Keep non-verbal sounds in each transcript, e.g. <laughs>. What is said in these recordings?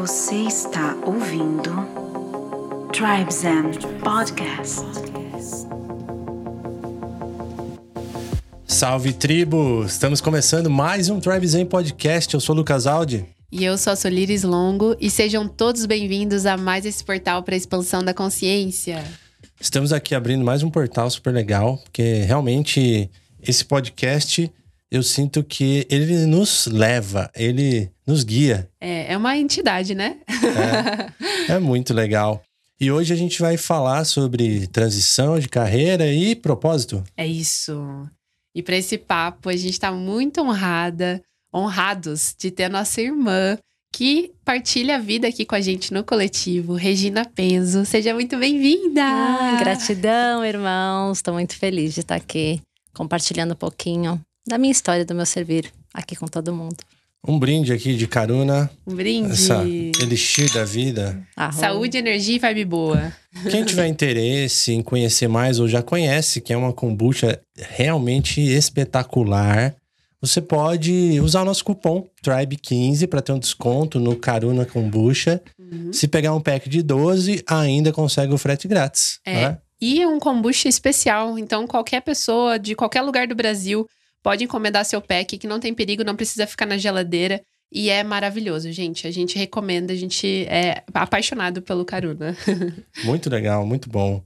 Você está ouvindo Tribes and Podcast. Salve tribo! Estamos começando mais um Tribes and Podcast. Eu sou o Lucas Aldi. E eu sou a Solires Longo e sejam todos bem-vindos a mais esse portal para a expansão da consciência. Estamos aqui abrindo mais um portal super legal, porque realmente esse podcast eu sinto que ele nos leva, ele nos guia. É, é uma entidade, né? É, é muito legal. E hoje a gente vai falar sobre transição de carreira e propósito. É isso. E para esse papo, a gente está muito honrada, honrados de ter a nossa irmã que partilha a vida aqui com a gente no coletivo, Regina Penzo. Seja muito bem-vinda! Ah, gratidão, irmãos. Estou muito feliz de estar aqui compartilhando um pouquinho da minha história, do meu servir aqui com todo mundo. Um brinde aqui de Caruna. Um brinde. Essa elixir da vida. Arro. Saúde, energia e vibe boa. Quem <laughs> tiver interesse em conhecer mais ou já conhece, que é uma kombucha realmente espetacular, você pode usar o nosso cupom TRIBE15 para ter um desconto no Caruna Kombucha. Se pegar um pack de 12, ainda consegue o frete grátis. É. né? E é um kombucha especial, então qualquer pessoa de qualquer lugar do Brasil pode encomendar seu pack, que não tem perigo, não precisa ficar na geladeira. E é maravilhoso, gente. A gente recomenda, a gente é apaixonado pelo Caruna. <laughs> Muito legal, muito bom.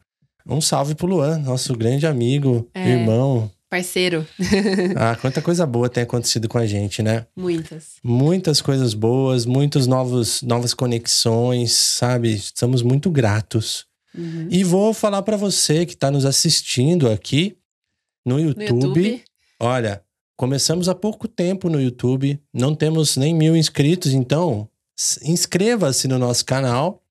Um salve pro Luan, nosso grande amigo, É. irmão. Parceiro, <laughs> Ah, quanta coisa boa tem acontecido com a gente, né? muitas. Muitas coisas boas, muitos novos, novas conexões, sabe? Estamos muito gratos. Uhum. E vou falar pra você que tá nos assistindo aqui no No YouTube. Olha, começamos há pouco tempo no YouTube, não temos nem mil inscritos, então inscreva-se no nosso canal.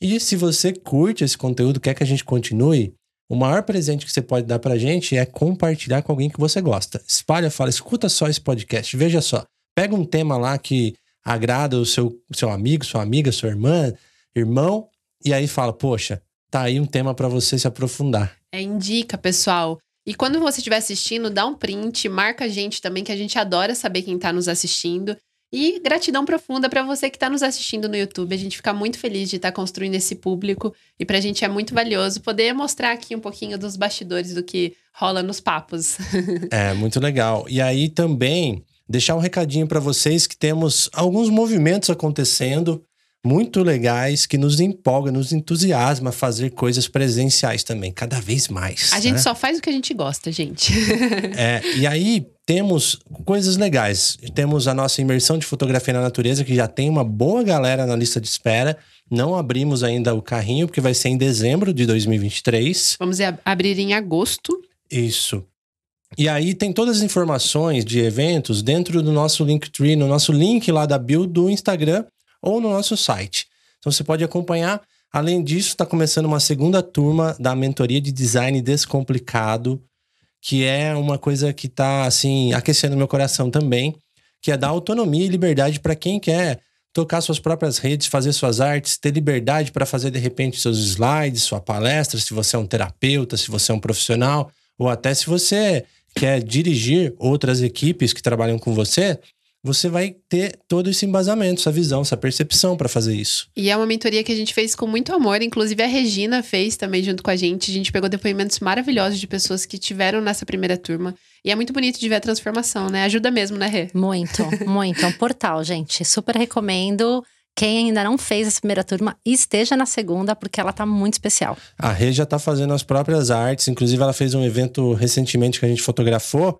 E se você curte esse conteúdo, quer que a gente continue, o maior presente que você pode dar pra gente é compartilhar com alguém que você gosta. Espalha, fala, escuta só esse podcast, veja só. Pega um tema lá que agrada o seu, seu amigo, sua amiga, sua irmã, irmão, e aí fala, poxa, tá aí um tema pra você se aprofundar. é indica, pessoal. E quando você estiver assistindo, dá um print, marca a gente também, que a gente adora saber quem tá nos assistindo. E gratidão profunda pra você que tá nos assistindo no YouTube. A gente fica muito feliz de estar construindo esse público. E pra gente é muito valioso poder mostrar aqui um pouquinho dos bastidores do que rola nos papos. <laughs> É, muito legal. E aí também deixar um recadinho para vocês que temos alguns movimentos acontecendo muito legais que nos empolga, nos entusiasma a fazer coisas presenciais também, cada vez mais. A gente né? só faz o que a gente gosta, gente. É, e aí temos coisas legais. Temos a nossa imersão de fotografia na natureza, que já tem uma boa galera na lista de espera. Não abrimos ainda o carrinho, porque vai ser em dezembro de 2023. Vamos ab- abrir em agosto. Isso. E aí tem todas as informações de eventos dentro do nosso Linktree, no nosso link lá da bio do Instagram ou no nosso site. Então você pode acompanhar. Além disso, está começando uma segunda turma da mentoria de design descomplicado, que é uma coisa que está assim aquecendo meu coração também, que é dar autonomia e liberdade para quem quer tocar suas próprias redes, fazer suas artes, ter liberdade para fazer de repente seus slides, sua palestra, se você é um terapeuta, se você é um profissional, ou até se você quer dirigir outras equipes que trabalham com você, você vai ter todo esse embasamento, essa visão, essa percepção para fazer isso. E é uma mentoria que a gente fez com muito amor. Inclusive, a Regina fez também junto com a gente. A gente pegou depoimentos maravilhosos de pessoas que tiveram nessa primeira turma. E é muito bonito de ver a transformação, né? Ajuda mesmo, né, Rê? Muito, <laughs> muito. É um portal, gente. Super recomendo. Quem ainda não fez essa primeira turma, esteja na segunda, porque ela tá muito especial. A Rê já está fazendo as próprias artes, inclusive ela fez um evento recentemente que a gente fotografou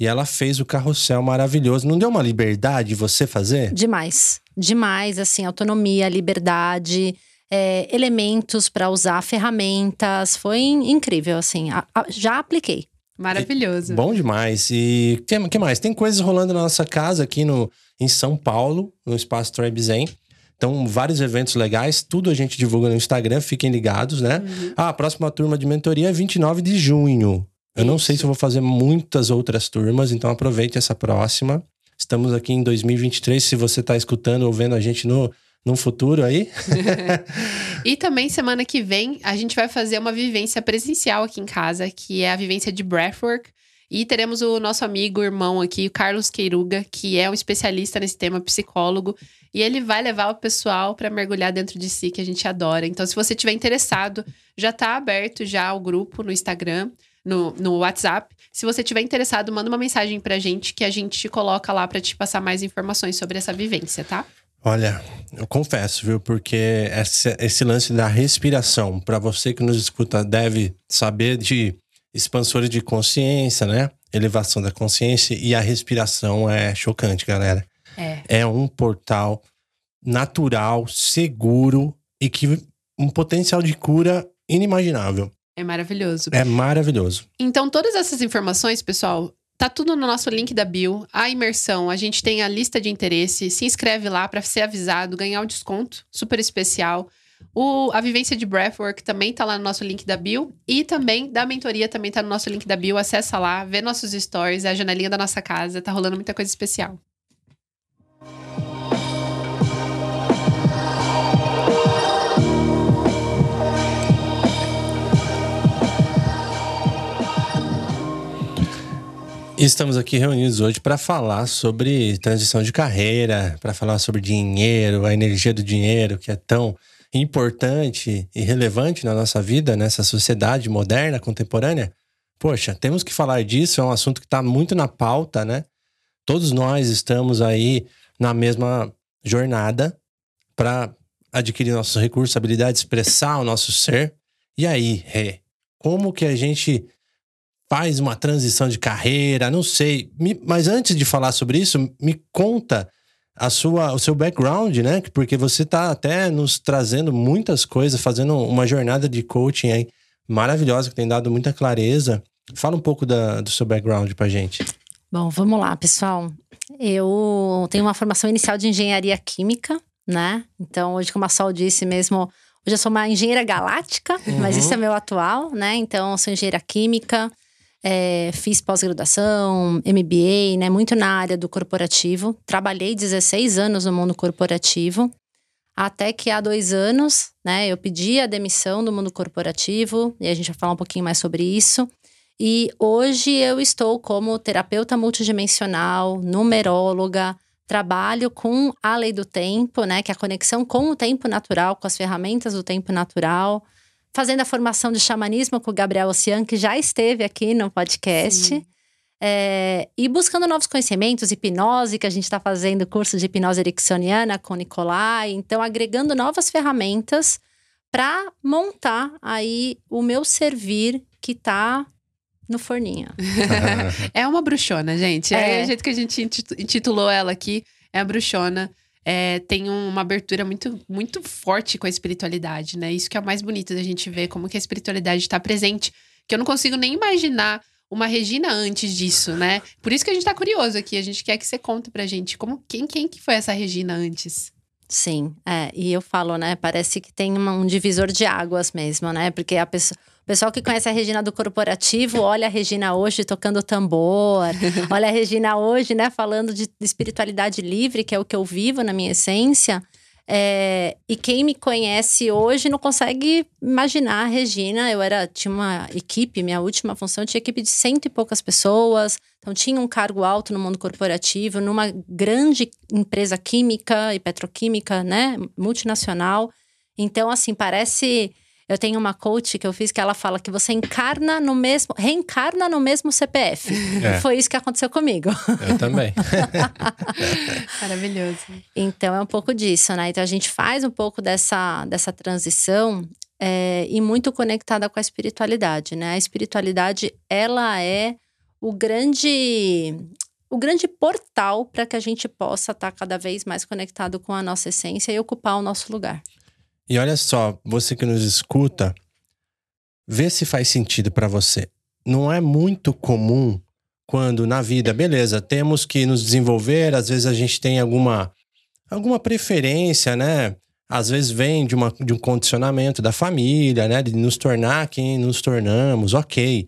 e ela fez o carrossel maravilhoso. Não deu uma liberdade você fazer? Demais. Demais, assim, autonomia, liberdade, é, elementos para usar, ferramentas. Foi in- incrível, assim. A- a- já apliquei. Maravilhoso. Bom demais. E o que mais? Tem coisas rolando na nossa casa aqui no, em São Paulo, no Espaço Tribe Zen. Então, vários eventos legais, tudo a gente divulga no Instagram, fiquem ligados, né? Ah, a próxima turma de mentoria é 29 de junho. Eu não sei se eu vou fazer muitas outras turmas, então aproveite essa próxima. Estamos aqui em 2023, se você está escutando ou vendo a gente no, no futuro aí. <laughs> <laughs> E também semana que vem a gente vai fazer uma vivência presencial aqui em casa, que é a vivência de breathwork. E teremos o nosso amigo, irmão aqui, o Carlos Queiruga, que é um especialista nesse tema, psicólogo. E ele vai levar o pessoal para mergulhar dentro de si, que a gente adora. Então, se você tiver interessado, já está aberto já o grupo no Instagram, no, no WhatsApp. Se você tiver interessado, manda uma mensagem pra gente que a gente te coloca lá para te passar mais informações sobre essa vivência, tá? Olha, eu confesso, viu? Porque esse, esse lance da respiração, para você que nos escuta, deve saber de expansores de consciência, né? Elevação da consciência e a respiração é chocante, galera. É. É um portal natural, seguro e que um potencial de cura inimaginável. É maravilhoso. É maravilhoso. Então, todas essas informações, pessoal, tá tudo no nosso link da bio. A imersão, a gente tem a lista de interesse. Se inscreve lá para ser avisado, ganhar o desconto super especial. O, a vivência de Breathwork também tá lá no nosso link da bio. E também da mentoria também tá no nosso link da bio. Acessa lá, vê nossos stories, é a janelinha da nossa casa. Tá rolando muita coisa especial. Estamos aqui reunidos hoje para falar sobre transição de carreira, para falar sobre dinheiro, a energia do dinheiro que é tão importante e relevante na nossa vida, nessa sociedade moderna, contemporânea. Poxa, temos que falar disso, é um assunto que está muito na pauta, né? Todos nós estamos aí na mesma jornada para adquirir nossos recursos, habilidades, expressar o nosso ser. E aí, Rê, como que a gente faz uma transição de carreira, não sei. Me, mas antes de falar sobre isso, me conta a sua, o seu background, né? Porque você está até nos trazendo muitas coisas, fazendo uma jornada de coaching aí maravilhosa, que tem dado muita clareza. Fala um pouco da, do seu background pra gente. Bom, vamos lá, pessoal. Eu tenho uma formação inicial de engenharia química, né? Então, hoje, como a Sol disse mesmo, hoje eu sou uma engenheira galáctica, uhum. mas isso é meu atual, né? Então, eu sou engenheira química. É, fiz pós-graduação, MBA, né? Muito na área do corporativo. Trabalhei 16 anos no mundo corporativo. Até que há dois anos, né? Eu pedi a demissão do mundo corporativo. E a gente vai falar um pouquinho mais sobre isso. E hoje eu estou como terapeuta multidimensional, numeróloga, trabalho com a lei do tempo, né? Que é a conexão com o tempo natural, com as ferramentas do tempo natural fazendo a formação de xamanismo com o Gabriel Ocean, que já esteve aqui no podcast. É, e buscando novos conhecimentos, hipnose, que a gente está fazendo curso de hipnose ericksoniana com o Nicolai. Então, agregando novas ferramentas para montar aí o meu servir que está no forninho. <laughs> é uma bruxona, gente. É. é o jeito que a gente intitulou ela aqui. É a bruxona é, tem uma abertura muito, muito forte com a espiritualidade, né? Isso que é o mais bonito da gente ver, como que a espiritualidade está presente. Que eu não consigo nem imaginar uma Regina antes disso, né? Por isso que a gente tá curioso aqui. A gente quer que você conte pra gente como quem, quem que foi essa Regina antes. Sim, é, e eu falo, né? Parece que tem um divisor de águas mesmo, né? Porque a pessoa, o pessoal que conhece a Regina do corporativo olha a Regina hoje tocando tambor, <laughs> olha a Regina hoje, né, falando de espiritualidade livre, que é o que eu vivo na minha essência. É, e quem me conhece hoje não consegue imaginar a Regina. Eu era, tinha uma equipe, minha última função tinha equipe de cento e poucas pessoas. Então tinha um cargo alto no mundo corporativo, numa grande empresa química e petroquímica, né, multinacional. Então, assim, parece eu tenho uma coach que eu fiz que ela fala que você encarna no mesmo, reencarna no mesmo CPF. É. Foi isso que aconteceu comigo. Eu também. <laughs> Maravilhoso. Então é um pouco disso, né? Então a gente faz um pouco dessa, dessa transição é, e muito conectada com a espiritualidade, né? A espiritualidade, ela é o grande o grande portal para que a gente possa estar tá cada vez mais conectado com a nossa essência e ocupar o nosso lugar. E olha só, você que nos escuta, vê se faz sentido para você. Não é muito comum quando na vida, beleza, temos que nos desenvolver, às vezes a gente tem alguma alguma preferência, né? Às vezes vem de, uma, de um condicionamento da família, né? De nos tornar quem nos tornamos, ok.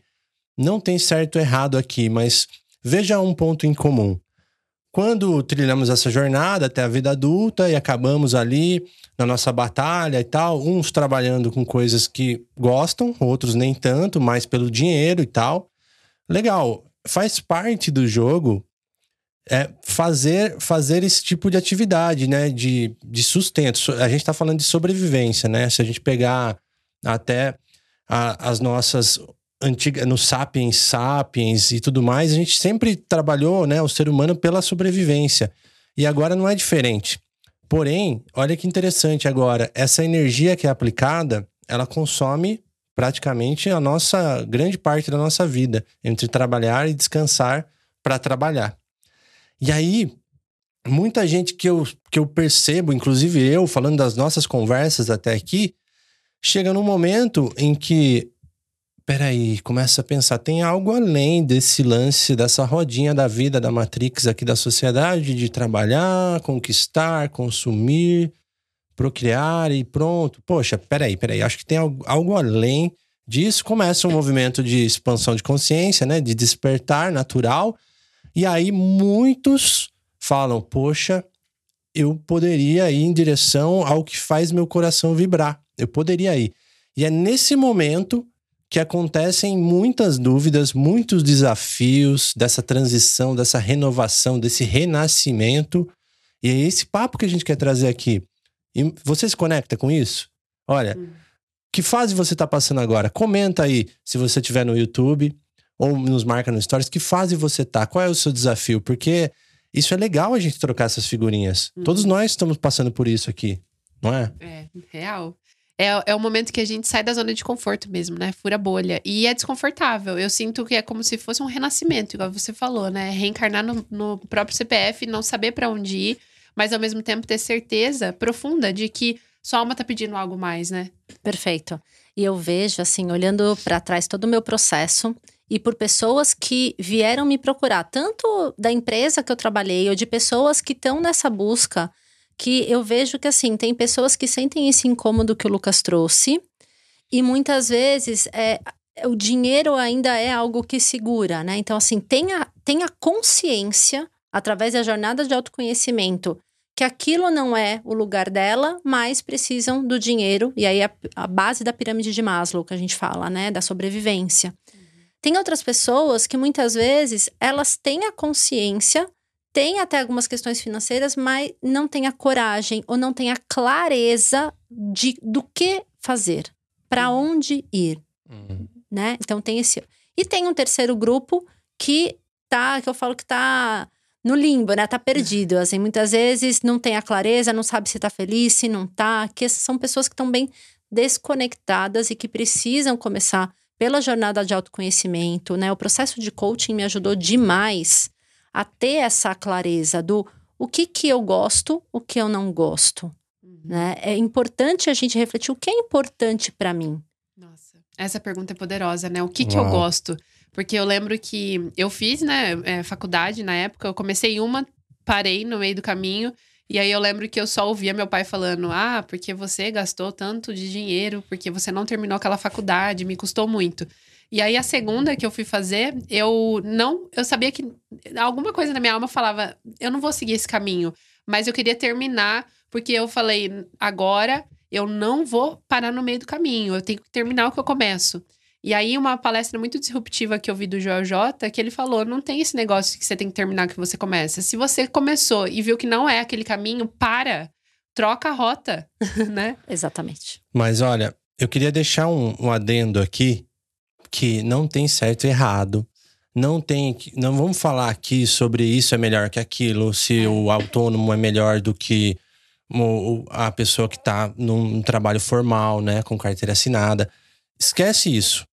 Não tem certo errado aqui, mas veja um ponto em comum. Quando trilhamos essa jornada até a vida adulta e acabamos ali na nossa batalha e tal, uns trabalhando com coisas que gostam, outros nem tanto, mais pelo dinheiro e tal. Legal. faz parte do jogo é fazer, fazer esse tipo de atividade, né? De, de sustento. A gente tá falando de sobrevivência, né? Se a gente pegar até a, as nossas antigas, no Sapiens Sapiens e tudo mais, a gente sempre trabalhou, né? O ser humano pela sobrevivência. E agora não é diferente. Porém, olha que interessante agora, essa energia que é aplicada, ela consome praticamente a nossa grande parte da nossa vida, entre trabalhar e descansar para trabalhar. E aí, muita gente que eu, que eu percebo, inclusive eu, falando das nossas conversas até aqui, chega num momento em que, peraí, começa a pensar, tem algo além desse lance, dessa rodinha da vida, da Matrix aqui da sociedade, de trabalhar, conquistar, consumir, procriar e pronto. Poxa, peraí, peraí, acho que tem algo, algo além disso. Começa um movimento de expansão de consciência, né, de despertar natural, e aí muitos falam: Poxa, eu poderia ir em direção ao que faz meu coração vibrar. Eu poderia ir. E é nesse momento que acontecem muitas dúvidas, muitos desafios dessa transição, dessa renovação, desse renascimento. E é esse papo que a gente quer trazer aqui. E você se conecta com isso? Olha, hum. que fase você está passando agora? Comenta aí se você estiver no YouTube ou nos marca no Stories, que fase você tá? Qual é o seu desafio? Porque isso é legal a gente trocar essas figurinhas. Uhum. Todos nós estamos passando por isso aqui, não é? É, real. É, é o momento que a gente sai da zona de conforto mesmo, né? Fura bolha. E é desconfortável. Eu sinto que é como se fosse um renascimento, igual você falou, né? Reencarnar no, no próprio CPF, não saber para onde ir, mas ao mesmo tempo ter certeza profunda de que sua alma tá pedindo algo mais, né? Perfeito. E eu vejo, assim, olhando para trás todo o meu processo, e por pessoas que vieram me procurar, tanto da empresa que eu trabalhei ou de pessoas que estão nessa busca, que eu vejo que assim, tem pessoas que sentem esse incômodo que o Lucas trouxe, e muitas vezes é, o dinheiro ainda é algo que segura, né? Então, assim, tenha, tenha consciência, através da jornada de autoconhecimento, que aquilo não é o lugar dela, mas precisam do dinheiro, e aí a, a base da pirâmide de Maslow, que a gente fala, né? Da sobrevivência. Tem outras pessoas que muitas vezes elas têm a consciência, têm até algumas questões financeiras, mas não têm a coragem ou não têm a clareza de do que fazer, para uhum. onde ir, uhum. né? Então tem esse e tem um terceiro grupo que tá, que eu falo que tá no limbo, né? Tá perdido, assim, muitas vezes não tem a clareza, não sabe se tá feliz, se não tá, que são pessoas que estão bem desconectadas e que precisam começar pela jornada de autoconhecimento, né? O processo de coaching me ajudou demais a ter essa clareza do o que que eu gosto, o que eu não gosto, uhum. né? É importante a gente refletir o que é importante para mim. Nossa, essa pergunta é poderosa, né? O que que eu gosto? Porque eu lembro que eu fiz, né, é, faculdade na época, eu comecei uma, parei no meio do caminho e aí eu lembro que eu só ouvia meu pai falando: Ah, porque você gastou tanto de dinheiro, porque você não terminou aquela faculdade, me custou muito. E aí a segunda que eu fui fazer, eu não, eu sabia que alguma coisa na minha alma falava, eu não vou seguir esse caminho, mas eu queria terminar porque eu falei, agora eu não vou parar no meio do caminho, eu tenho que terminar o que eu começo. E aí, uma palestra muito disruptiva que eu vi do Joel J, que ele falou: não tem esse negócio que você tem que terminar que você começa. Se você começou e viu que não é aquele caminho, para. Troca a rota, <laughs> né? Exatamente. Mas olha, eu queria deixar um, um adendo aqui que não tem certo e errado. Não tem. Não vamos falar aqui sobre isso é melhor que aquilo, se o autônomo é melhor do que a pessoa que está num trabalho formal, né, com carteira assinada. Esquece isso.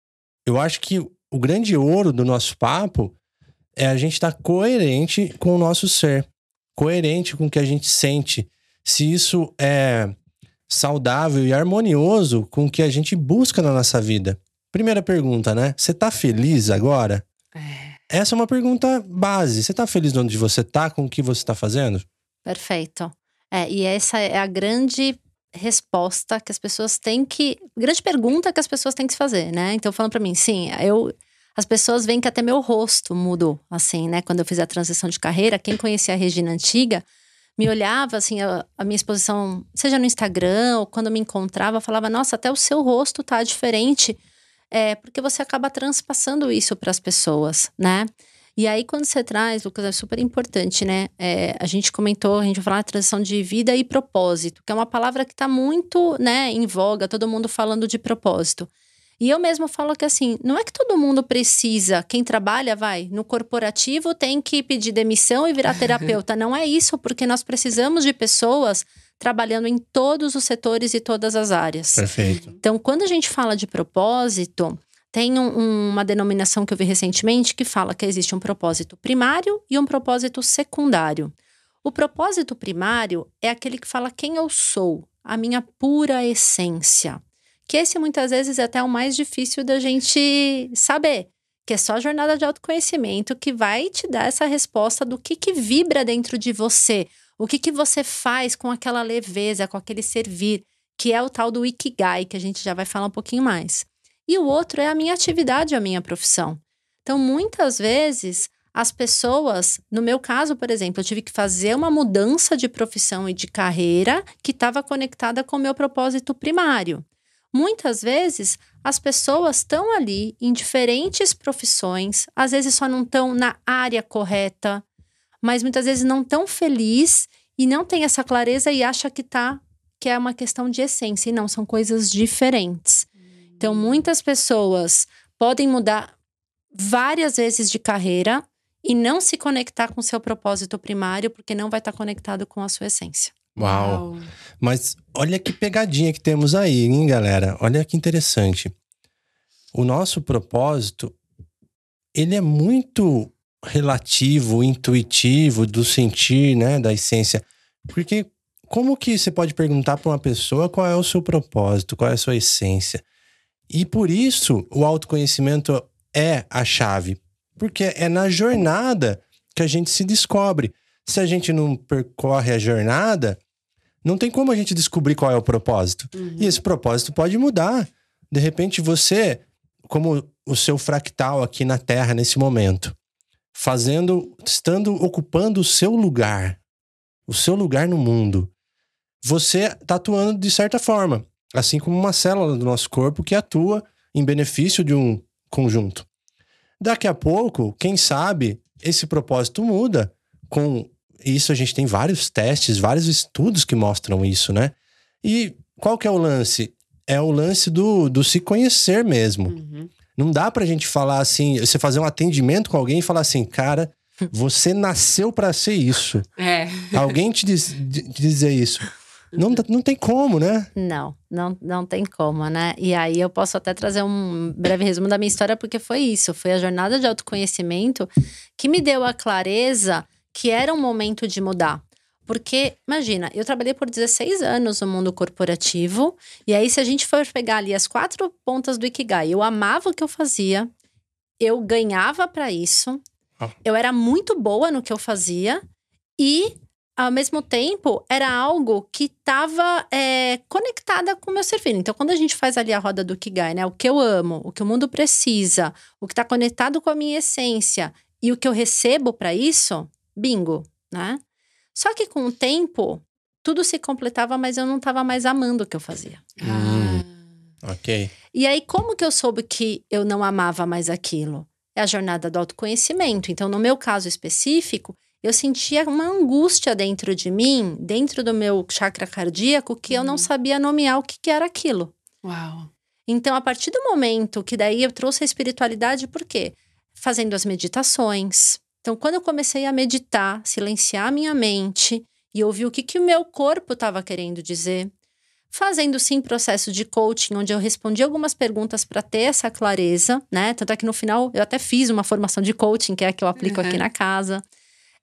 Eu acho que o grande ouro do nosso papo é a gente estar tá coerente com o nosso ser, coerente com o que a gente sente. Se isso é saudável e harmonioso com o que a gente busca na nossa vida. Primeira pergunta, né? Você tá feliz agora? É. Essa é uma pergunta base. Você tá feliz onde você tá, com o que você tá fazendo? Perfeito. É, e essa é a grande resposta que as pessoas têm que. Grande pergunta que as pessoas têm que se fazer, né? Então, falando para mim, sim, eu. As pessoas veem que até meu rosto mudou, assim, né? Quando eu fiz a transição de carreira, quem conhecia a Regina antiga me olhava, assim, a, a minha exposição, seja no Instagram ou quando me encontrava, falava: Nossa, até o seu rosto tá diferente. É, porque você acaba transpassando isso para as pessoas, né? E aí, quando você traz, Lucas, é super importante, né? É, a gente comentou, a gente vai falar de transição de vida e propósito, que é uma palavra que está muito, né, em voga, todo mundo falando de propósito. E eu mesmo falo que assim, não é que todo mundo precisa, quem trabalha, vai, no corporativo tem que pedir demissão e virar terapeuta. <laughs> não é isso, porque nós precisamos de pessoas trabalhando em todos os setores e todas as áreas. Perfeito. Então, quando a gente fala de propósito, tem um, uma denominação que eu vi recentemente que fala que existe um propósito primário e um propósito secundário. O propósito primário é aquele que fala quem eu sou, a minha pura essência. Que esse muitas vezes é até o mais difícil da gente saber, que é só a jornada de autoconhecimento que vai te dar essa resposta do que, que vibra dentro de você, o que, que você faz com aquela leveza, com aquele servir, que é o tal do Ikigai, que a gente já vai falar um pouquinho mais e o outro é a minha atividade, a minha profissão. Então, muitas vezes, as pessoas, no meu caso, por exemplo, eu tive que fazer uma mudança de profissão e de carreira que estava conectada com o meu propósito primário. Muitas vezes, as pessoas estão ali em diferentes profissões, às vezes só não estão na área correta, mas muitas vezes não estão felizes e não tem essa clareza e acha que tá que é uma questão de essência e não são coisas diferentes. Então, muitas pessoas podem mudar várias vezes de carreira e não se conectar com seu propósito primário, porque não vai estar conectado com a sua essência. Uau. Uau. Mas olha que pegadinha que temos aí, hein, galera? Olha que interessante. O nosso propósito, ele é muito relativo, intuitivo do sentir, né, da essência. Porque como que você pode perguntar para uma pessoa qual é o seu propósito, qual é a sua essência? E por isso o autoconhecimento é a chave, porque é na jornada que a gente se descobre. Se a gente não percorre a jornada, não tem como a gente descobrir qual é o propósito. Uhum. E esse propósito pode mudar. De repente você, como o seu fractal aqui na Terra nesse momento, fazendo, estando ocupando o seu lugar, o seu lugar no mundo, você está atuando de certa forma assim como uma célula do nosso corpo que atua em benefício de um conjunto. Daqui a pouco, quem sabe, esse propósito muda. Com isso, a gente tem vários testes, vários estudos que mostram isso, né? E qual que é o lance? É o lance do, do se conhecer mesmo. Uhum. Não dá pra gente falar assim, você fazer um atendimento com alguém e falar assim, cara, você nasceu para ser isso. É. Alguém te, diz, te dizer isso. Não, não tem como, né? Não, não, não tem como, né? E aí eu posso até trazer um breve resumo da minha história, porque foi isso. Foi a jornada de autoconhecimento que me deu a clareza que era um momento de mudar. Porque, imagina, eu trabalhei por 16 anos no mundo corporativo, e aí, se a gente for pegar ali as quatro pontas do Ikigai, eu amava o que eu fazia, eu ganhava para isso, ah. eu era muito boa no que eu fazia, e ao mesmo tempo, era algo que estava é, conectada com o meu servir. Então, quando a gente faz ali a roda do Kigai, né? O que eu amo, o que o mundo precisa, o que está conectado com a minha essência e o que eu recebo para isso, bingo, né? Só que com o tempo, tudo se completava, mas eu não estava mais amando o que eu fazia. Hum, ok. E aí, como que eu soube que eu não amava mais aquilo? É a jornada do autoconhecimento. Então, no meu caso específico, eu sentia uma angústia dentro de mim, dentro do meu chakra cardíaco, que uhum. eu não uhum. sabia nomear o que, que era aquilo. Uau! Então, a partir do momento que daí eu trouxe a espiritualidade, por quê? Fazendo as meditações. Então, quando eu comecei a meditar, silenciar a minha mente e ouvir o que, que o meu corpo estava querendo dizer, fazendo sim processo de coaching, onde eu respondi algumas perguntas para ter essa clareza, né? Tanto é que no final eu até fiz uma formação de coaching, que é a que eu aplico uhum. aqui na casa.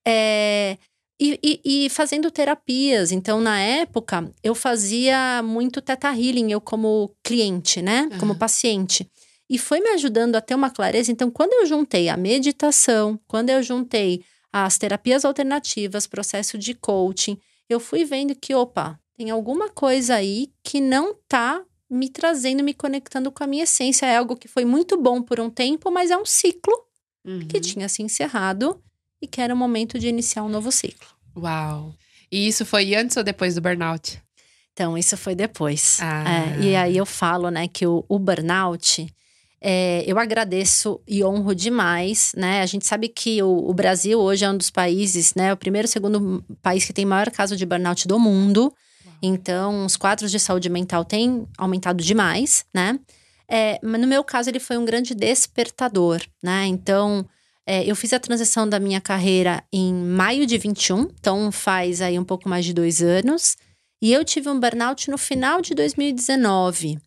É, e, e, e, fazendo terapias. Então, na época, eu fazia muito teta healing, eu como cliente, né? Uhum. Como paciente. E foi me ajudando a ter uma clareza. Então, quando eu juntei a meditação, quando eu juntei as terapias alternativas, processo de coaching, eu fui vendo que, opa, tem alguma coisa aí que não tá me trazendo, me conectando com a minha essência. É algo que foi muito bom por um tempo, mas é um ciclo uhum. que tinha se encerrado e que era o momento de iniciar um novo ciclo. Uau! E isso foi antes ou depois do burnout? Então, isso foi depois. Ah. É, e aí eu falo, né, que o, o burnout, É, eu agradeço e honro demais, né? A gente sabe que o, o, Brasil hoje é um dos países, né? O primeiro, segundo país que tem maior caso de burnout do mundo. Então, os quadros de saúde mental têm aumentado demais, né? É, mas no meu caso, ele foi um grande despertador, né? Então, é, eu fiz a transição da minha carreira em maio de 21, então faz aí um pouco mais de dois anos. E eu tive um burnout no final de 2019.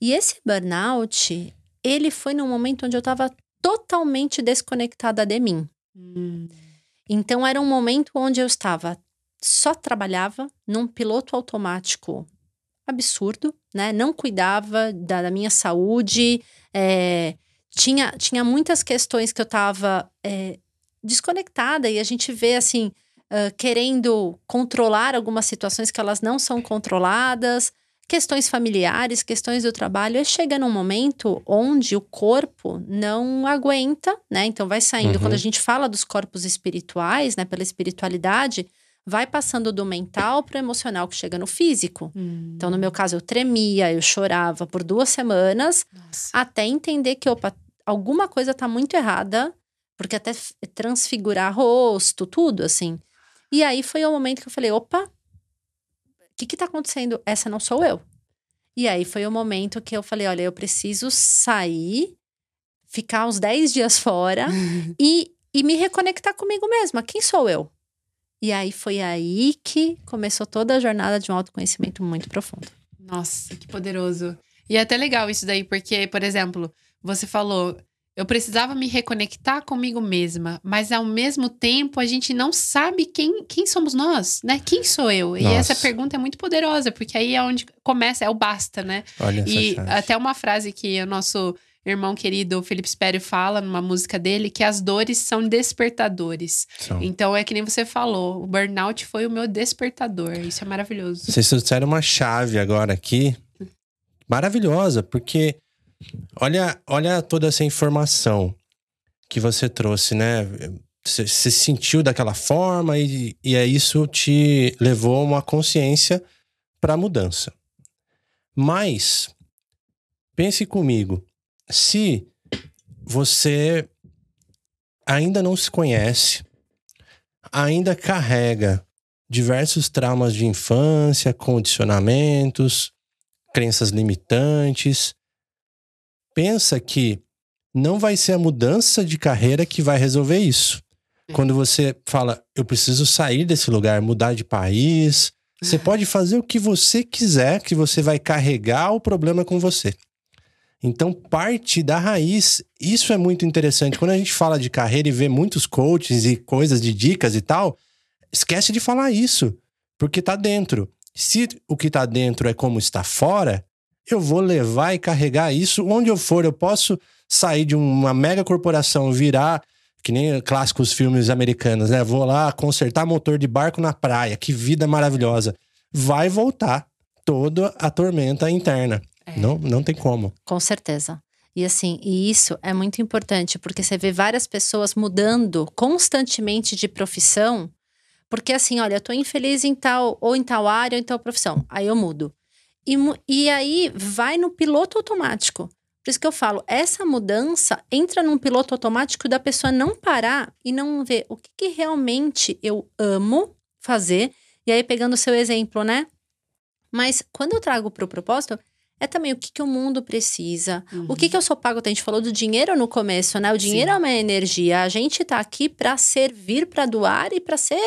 E esse burnout, ele foi num momento onde eu estava totalmente desconectada de mim. Hum. Então era um momento onde eu estava só trabalhava num piloto automático absurdo, né? Não cuidava da, da minha saúde, é, tinha, tinha muitas questões que eu estava é, desconectada e a gente vê assim uh, querendo controlar algumas situações que elas não são controladas, questões familiares, questões do trabalho, e chega num momento onde o corpo não aguenta, né? Então vai saindo. Uhum. Quando a gente fala dos corpos espirituais, né, pela espiritualidade, vai passando do mental para o emocional que chega no físico. Hum. Então, no meu caso, eu tremia, eu chorava por duas semanas, Nossa. até entender que, opa, alguma coisa está muito errada, porque até transfigurar rosto, tudo assim. E aí foi o momento que eu falei: opa, que que tá acontecendo? Essa não sou eu. E aí foi o momento que eu falei: olha, eu preciso sair, ficar uns 10 dias fora <laughs> e, e me reconectar comigo mesma. Quem sou eu? E aí foi aí que começou toda a jornada de um autoconhecimento muito profundo. Nossa, que poderoso. E é até legal isso daí, porque, por exemplo, você falou, eu precisava me reconectar comigo mesma, mas ao mesmo tempo a gente não sabe quem, quem somos nós, né? Quem sou eu? Nossa. E essa pergunta é muito poderosa, porque aí é onde começa, é o basta, né? Olha e até uma frase que o nosso irmão querido Felipe Spério fala numa música dele que as dores são despertadores. São. Então é que nem você falou, o burnout foi o meu despertador. Isso é maravilhoso. Vocês trouxeram uma chave agora aqui, maravilhosa, porque olha, olha toda essa informação que você trouxe, né? Você se sentiu daquela forma e, e é isso te levou a uma consciência para a mudança. Mas pense comigo, se você ainda não se conhece, ainda carrega diversos traumas de infância, condicionamentos, crenças limitantes, pensa que não vai ser a mudança de carreira que vai resolver isso. Quando você fala, eu preciso sair desse lugar, mudar de país, você pode fazer o que você quiser, que você vai carregar o problema com você. Então, parte da raiz, isso é muito interessante. Quando a gente fala de carreira e vê muitos coaches e coisas de dicas e tal, esquece de falar isso, porque tá dentro. Se o que tá dentro é como está fora, eu vou levar e carregar isso onde eu for. Eu posso sair de uma mega corporação, virar que nem clássicos filmes americanos, né? Vou lá consertar motor de barco na praia, que vida maravilhosa. Vai voltar toda a tormenta interna. É. Não, não tem como. Com certeza. E assim, e isso é muito importante, porque você vê várias pessoas mudando constantemente de profissão, porque assim, olha, eu tô infeliz em tal, ou em tal área, ou em tal profissão. Aí eu mudo. E, e aí vai no piloto automático. Por isso que eu falo, essa mudança entra num piloto automático da pessoa não parar e não ver o que, que realmente eu amo fazer. E aí, pegando o seu exemplo, né? Mas quando eu trago para o propósito, é também o que, que o mundo precisa. Uhum. O que, que eu sou pago? A gente falou do dinheiro no começo, né? O dinheiro Sim. é uma energia. A gente tá aqui para servir, para doar e para ser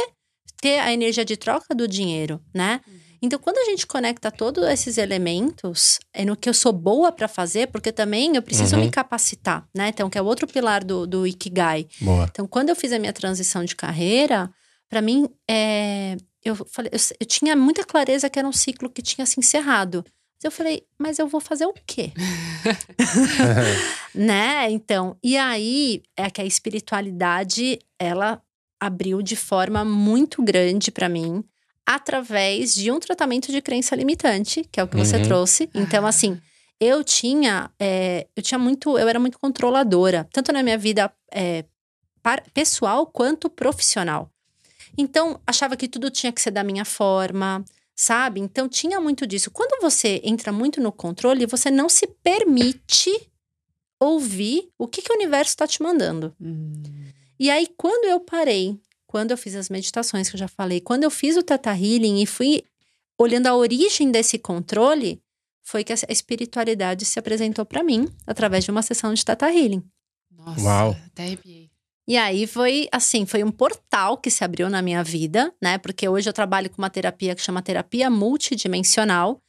ter a energia de troca do dinheiro, né? Uhum. Então, quando a gente conecta todos esses elementos, é no que eu sou boa para fazer, porque também eu preciso uhum. me capacitar, né? Então, que é o outro pilar do, do Ikigai. Boa. Então, quando eu fiz a minha transição de carreira, para mim, é, eu, falei, eu, eu, tinha muita clareza que era um ciclo que tinha se encerrado. Eu falei, mas eu vou fazer o quê? <laughs> né? Então, e aí é que a espiritualidade, ela abriu de forma muito grande para mim através de um tratamento de crença limitante, que é o que uhum. você trouxe. Então, assim, eu tinha, é, eu tinha muito, eu era muito controladora, tanto na minha vida é, pessoal quanto profissional. Então, achava que tudo tinha que ser da minha forma, sabe? Então tinha muito disso. Quando você entra muito no controle, você não se permite ouvir o que, que o universo está te mandando. Hum. E aí, quando eu parei, quando eu fiz as meditações que eu já falei, quando eu fiz o Teta Healing e fui olhando a origem desse controle, foi que a espiritualidade se apresentou para mim através de uma sessão de Teta Healing. Nossa, Uau. até arrepiei. E aí foi assim, foi um portal que se abriu na minha vida, né? Porque hoje eu trabalho com uma terapia que chama terapia multidimensional.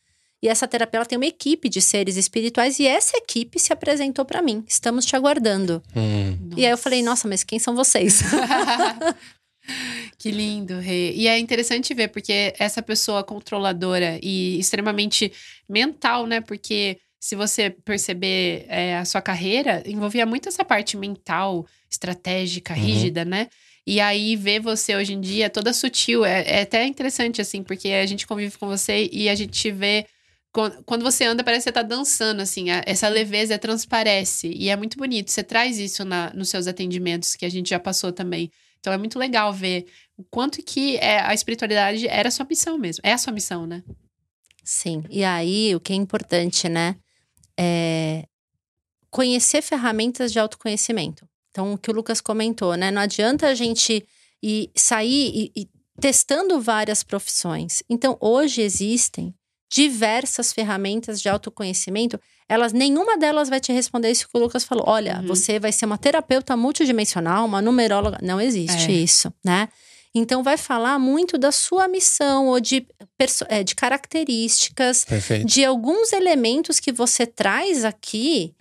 E essa terapia ela tem uma equipe de seres espirituais e essa equipe se apresentou para mim. Estamos te aguardando. Hum. E aí eu falei, nossa, mas quem são vocês? <laughs> <laughs> que lindo, Rê. E é interessante ver, porque essa pessoa controladora e extremamente mental, né? Porque se você perceber é, a sua carreira, envolvia muito essa parte mental, estratégica, Uhum. rígida, né? E aí, ver você hoje em dia toda sutil, é, é até interessante, assim, porque a gente convive com você e a gente vê. Quando, quando você anda, parece que você tá dançando, assim, a- essa leveza transparece. E é muito bonito. Você traz isso na, nos seus atendimentos, que a gente já passou também. Então é muito legal ver o quanto que é, a espiritualidade era a sua missão mesmo. É a sua missão, né? Sim. E aí, o que é importante, né? É conhecer ferramentas de autoconhecimento. Então, o que o Lucas comentou, né? Não adianta a gente ir, sair e, e testando várias profissões. Então, hoje existem diversas ferramentas de autoconhecimento. Elas, nenhuma delas vai te responder isso que o Lucas falou. Olha, Uhum. você vai ser uma terapeuta multidimensional, uma numeróloga. Não existe É. isso, né? Então, vai falar muito da sua missão ou de, é, de características Perfeito. de alguns elementos que você traz aqui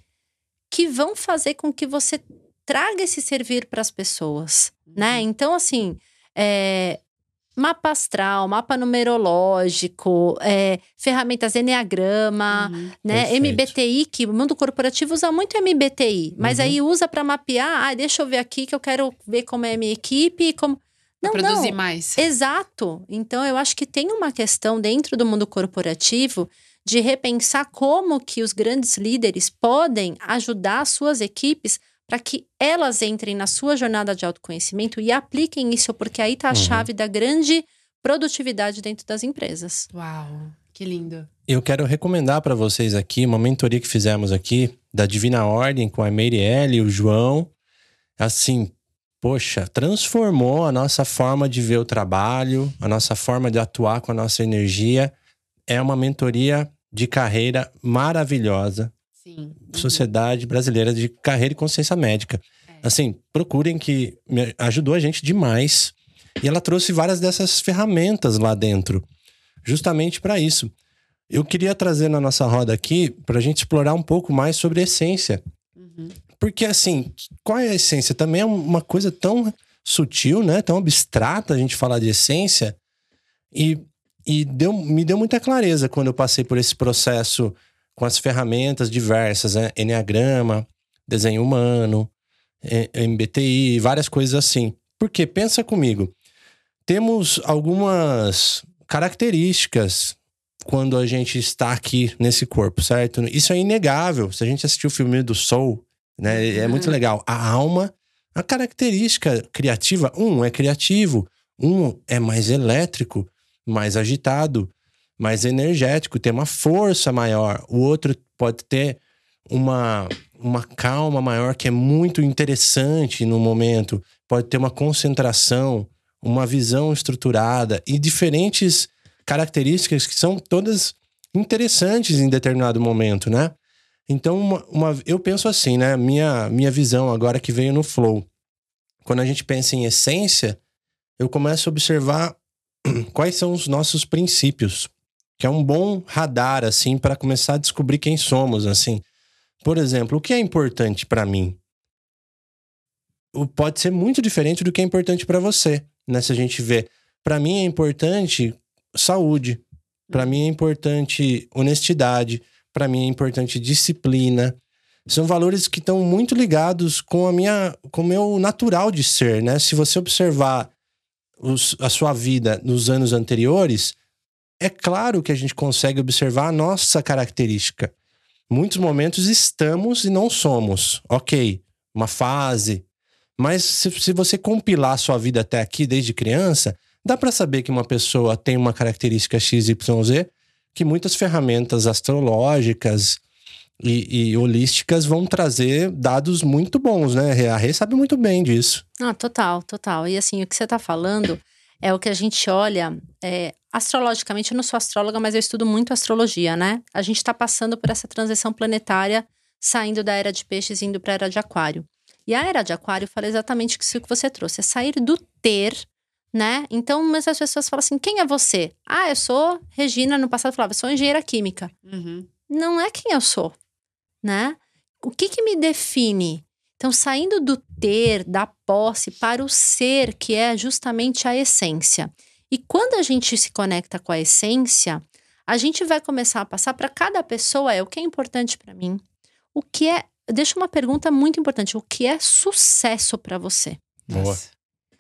que vão fazer com que você traga esse servir para as pessoas, né? Então, assim, é, mapa astral, mapa numerológico, é, ferramentas Enneagrama, Uhum. né? Perfeito. MBTI, que o mundo corporativo usa muito MBTI, mas Uhum. aí usa para mapear, ah, deixa eu ver aqui que eu quero ver como é a minha equipe e como... Pra Não, produzir não. mais. Exato. Então, eu acho que tem uma questão dentro do mundo corporativo de repensar como que os grandes líderes podem ajudar as suas equipes para que elas entrem na sua jornada de autoconhecimento e apliquem isso, porque aí está a Uhum. chave da grande produtividade dentro das empresas. Uau, que lindo. Eu quero recomendar para vocês aqui uma mentoria que fizemos aqui da Divina Ordem com a Meirielle e o João. Assim, poxa, transformou a nossa forma de ver o trabalho, a nossa forma de atuar com a nossa energia. É uma mentoria de carreira maravilhosa. Sim. Sociedade Brasileira de Carreira e Consciência Médica. Assim, procurem que me ajudou a gente demais. E ela trouxe várias dessas ferramentas lá dentro, justamente para isso. Eu queria trazer na nossa roda aqui para a gente explorar um pouco mais sobre essência. Uhum. Porque, assim, qual é a essência? Também é uma coisa tão sutil, né? Tão abstrata a gente falar de essência. E, e deu, me deu muita clareza quando eu passei por esse processo com as ferramentas diversas, né? Enneagrama, desenho humano, MBTI, várias coisas assim. Porque, pensa comigo, temos algumas características quando a gente está aqui nesse corpo, certo? Isso é inegável. Se a gente assistiu o filme do Soul, né? É muito legal. A alma, a característica criativa, um é criativo, um é mais elétrico, mais agitado, mais energético, tem uma força maior. O outro pode ter uma, uma calma maior que é muito interessante no momento, pode ter uma concentração, uma visão estruturada e diferentes características que são todas interessantes em determinado momento, né? Então, uma, uma- eu penso assim, né? Minha, minha visão agora que veio no flow. Quando a gente pensa em essência, eu começo a observar <clears throat> quais são os nossos princípios, que é um bom radar, assim, para começar a descobrir quem somos, assim. Por exemplo, o que é importante para mim? Pode ser muito diferente do que é importante para você, né? Se a gente vê, para mim é importante saúde, para mim é importante honestidade, para mim é importante disciplina. São valores que estão muito ligados com a minha, com o meu natural de ser, né? Se você observar os- a sua vida nos anos anteriores, é claro que a gente consegue observar a nossa característica. Muitos momentos estamos e não somos. Ok, uma fase. Mas se, se você compilar a sua vida até aqui, desde criança, dá para saber que uma pessoa tem uma característica XYZ que muitas ferramentas astrológicas e, e holísticas vão trazer dados muito bons, né? A Rê sabe muito bem disso. Ah, total, total. E assim, o que você está falando é o que a gente olha é, astrologicamente. Eu não sou astróloga, mas eu estudo muito astrologia, né? A gente está passando por essa transição planetária, saindo da era de peixes e indo para a era de aquário. E a era de aquário fala exatamente isso que você trouxe: é sair do ter né? Então, mas as pessoas falam assim: quem é você? Ah, eu sou Regina, no passado falava, eu sou engenheira química. Uhum. Não é quem eu sou, né? O que que me define? Então, saindo do ter, da posse, para o ser, que é justamente a essência. E quando a gente se conecta com a essência, a gente vai começar a passar para cada pessoa é o que é importante para mim. O que é. Deixa uma pergunta muito importante: o que é sucesso para você? Boa.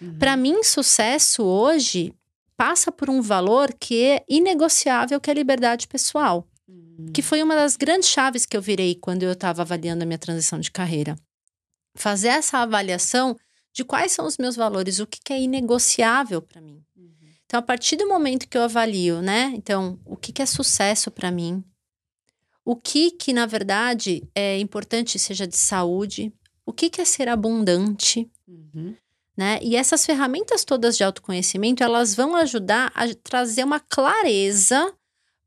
Uhum. Para mim, sucesso hoje passa por um valor que é inegociável, que é a liberdade pessoal. Uhum. Que foi uma das grandes chaves que eu virei quando eu estava avaliando a minha transição de carreira. Fazer essa avaliação de quais são os meus valores, o que, que é inegociável para mim. Uhum. Então, a partir do momento que eu avalio, né? Então, o que, que é sucesso para mim? O que, que, na verdade, é importante, seja de saúde? O que, que é ser abundante? Uhum. né? E essas ferramentas todas de autoconhecimento, elas vão ajudar a trazer uma clareza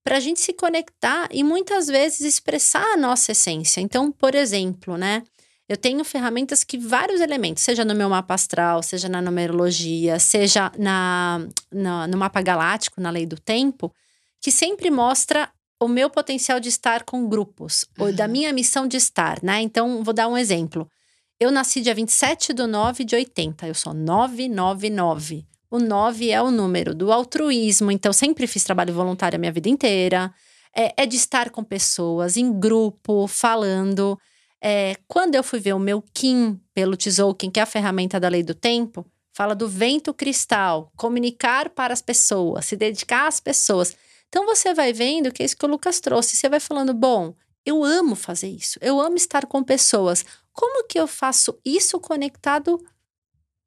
para a gente se conectar e muitas vezes expressar a nossa essência. Então, por exemplo, né? Eu tenho ferramentas que vários elementos, seja no meu mapa astral, seja na numerologia, seja na, na, no mapa galáctico, na lei do tempo, que sempre mostra o meu potencial de estar com grupos, ou da Uhum. minha missão de estar, né? Então, vou dar um exemplo. Eu nasci dia 27 de 9 de 80. Eu sou 999. O 9 é o número do altruísmo. Então, sempre fiz trabalho voluntário a minha vida inteira. É, é de estar com pessoas, em grupo, falando. É, quando eu fui ver o meu Kim pelo Tzolk'in, que é a ferramenta da lei do tempo, fala do vento cristal, comunicar para as pessoas, se dedicar às pessoas. Então, você vai vendo que é isso que o Lucas trouxe. Você vai falando, bom, eu amo fazer isso. Eu amo estar com pessoas. Como que eu faço isso conectado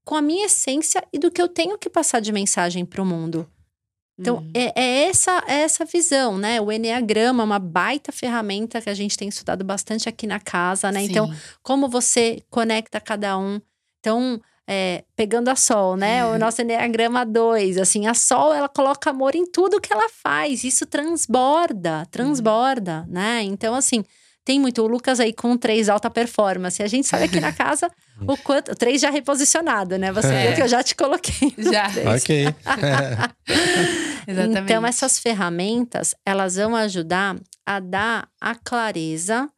com a minha essência e do que eu tenho que passar de mensagem para o mundo? Então, Uhum. é, é essa é essa visão, né? O Enneagrama é uma baita ferramenta que a gente tem estudado bastante aqui na casa, né? Então, Sim. como você conecta cada um. Então, é, pegando a Sol, né? O nosso Enneagrama 2, assim, a Sol, ela coloca amor em tudo que ela faz. Isso transborda, transborda, né? Então, assim, tem muito. O Lucas aí com três alta performance. A gente sabe aqui na <laughs> casa o quanto. O três já reposicionado, né? Você É. viu que eu já te coloquei. <laughs> Já. ok. <laughs> Exatamente. Então, essas ferramentas, elas vão ajudar a dar a clareza,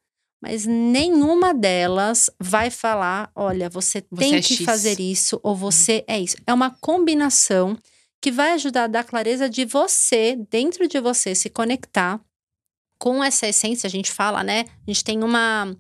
mas nenhuma delas vai falar: olha, você, Você tem é que X. fazer isso, ou você é isso. É uma combinação que vai ajudar a dar clareza de você, dentro de você, se conectar com essa essência. A gente fala, né? A gente tem uma.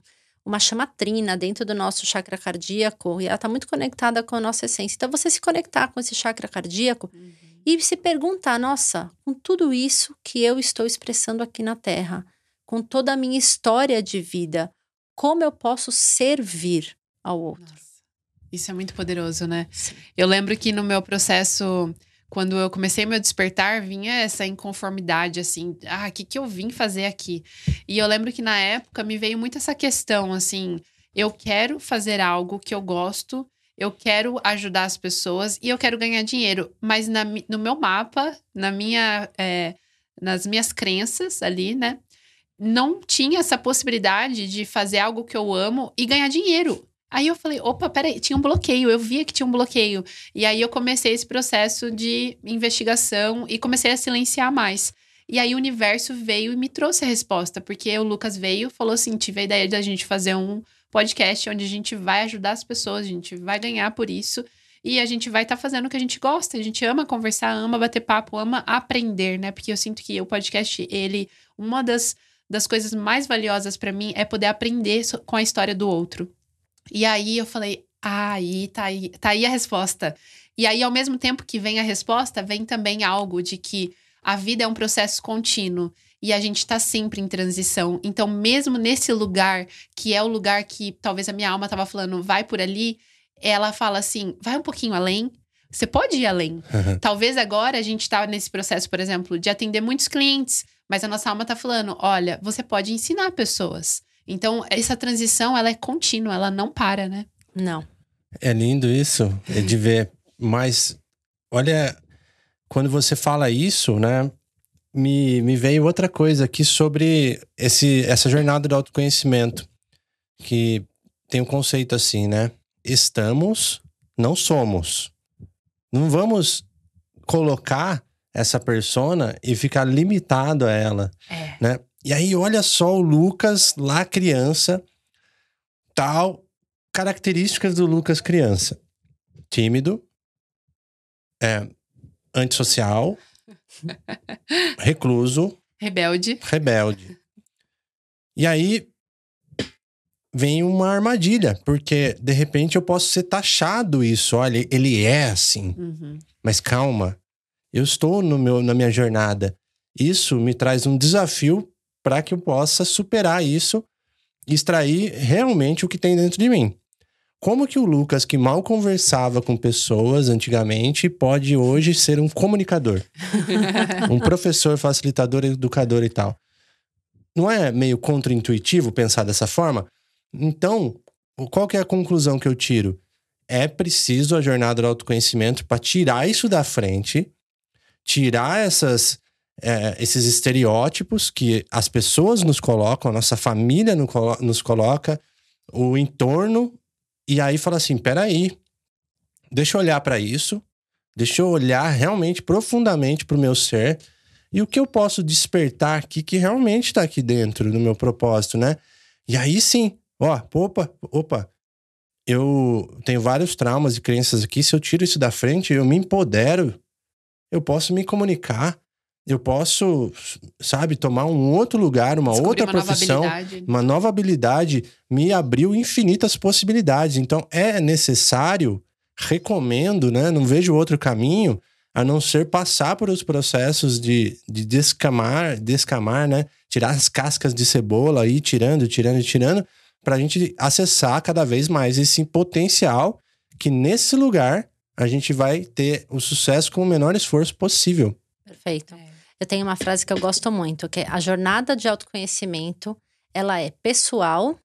Uma chamatrina dentro do nosso chakra cardíaco e ela está muito conectada com a nossa essência. Então, você se conectar com esse chakra cardíaco, Uhum. e se perguntar: nossa, com tudo isso que eu estou expressando aqui na Terra, com toda a minha história de vida, como eu posso servir ao outro? Nossa, Isso é muito poderoso, né? Sim. Eu lembro que no meu processo, quando eu comecei meu despertar, vinha essa inconformidade, assim, ah, o que, que eu vim fazer aqui? E eu lembro que na época me veio muito essa questão, assim, eu quero fazer algo que eu gosto, eu quero ajudar as pessoas e eu quero ganhar dinheiro, mas na no meu mapa, na minha, é, nas minhas crenças ali, né? Não tinha essa possibilidade de fazer algo que eu amo e ganhar dinheiro. Aí eu falei, opa, peraí, tinha um bloqueio, eu via que tinha um bloqueio. E aí eu comecei esse processo de investigação e comecei a silenciar mais. E aí o universo veio e me trouxe a resposta, porque o Lucas veio falou assim: tive a ideia da gente fazer um podcast onde a gente vai ajudar as pessoas, a gente vai ganhar por isso. E a gente vai estar fazendo o que a gente gosta. A gente ama conversar, ama bater papo, ama aprender, né? Porque eu sinto que o podcast, ele, uma das, das coisas mais valiosas para mim é poder aprender com a história do outro. E aí eu falei, ah, aí tá aí, tá aí a resposta. E aí, ao mesmo tempo que vem a resposta, vem também algo de que a vida é um processo contínuo e a gente tá sempre em transição. Então, mesmo nesse lugar, que é o lugar que talvez a minha alma tava falando, vai por ali, ela fala assim, vai um pouquinho além. Você pode ir além. Talvez agora a gente tá nesse processo, por exemplo, de atender muitos clientes, mas a nossa alma tá falando: olha, você pode ensinar pessoas. Então, essa transição, ela é contínua, ela não para, né? Não. É lindo isso, é de ver. Mas, olha, quando você fala isso, né? Me, me veio outra coisa aqui sobre esse, essa jornada do autoconhecimento. Que tem um conceito assim, né? Estamos, não somos. Não vamos colocar essa persona e ficar limitado a ela, É. né? E aí olha só o Lucas lá criança, tal características do Lucas criança: tímido, é, antissocial, <laughs> recluso, Rebelde. rebelde. E aí vem uma armadilha, porque de repente eu posso ser taxado isso. Olha, ele é assim. Uhum. Mas calma, eu estou no meu, na minha jornada. Isso me traz um desafio para que eu possa superar isso e extrair realmente o que tem dentro de mim. Como que o Lucas, que mal conversava com pessoas antigamente, pode hoje ser um comunicador? <laughs> um professor, facilitador, educador e tal. Não é meio contraintuitivo pensar dessa forma? Então, qual que é a conclusão que eu tiro? É preciso a jornada do autoconhecimento para tirar isso da frente, tirar essas, é, esses estereótipos que as pessoas nos colocam, a nossa família no nos coloca, o entorno, e aí fala assim: peraí, deixa eu olhar para isso, deixa eu olhar realmente profundamente para o meu ser e o que eu posso despertar aqui que realmente está aqui dentro do meu propósito, né? E aí sim, ó, opa, opa, eu tenho vários traumas e crenças aqui. Se eu tiro isso da frente, eu me empodero, eu posso me comunicar, eu posso, sabe, tomar um outro lugar, uma Descobrir outra uma nova profissão, habilidade. uma nova habilidade me abriu infinitas possibilidades. Então é necessário, recomendo, né? Não vejo outro caminho a não ser passar por os processos de, de descamar, descamar, né? Tirar as cascas de cebola e ir tirando, tirando, tirando, para a gente acessar cada vez mais esse potencial que nesse lugar a gente vai ter o sucesso com o menor esforço possível. Perfeito. É. Eu tenho uma frase que eu gosto muito, que é a jornada de autoconhecimento, ela é pessoal,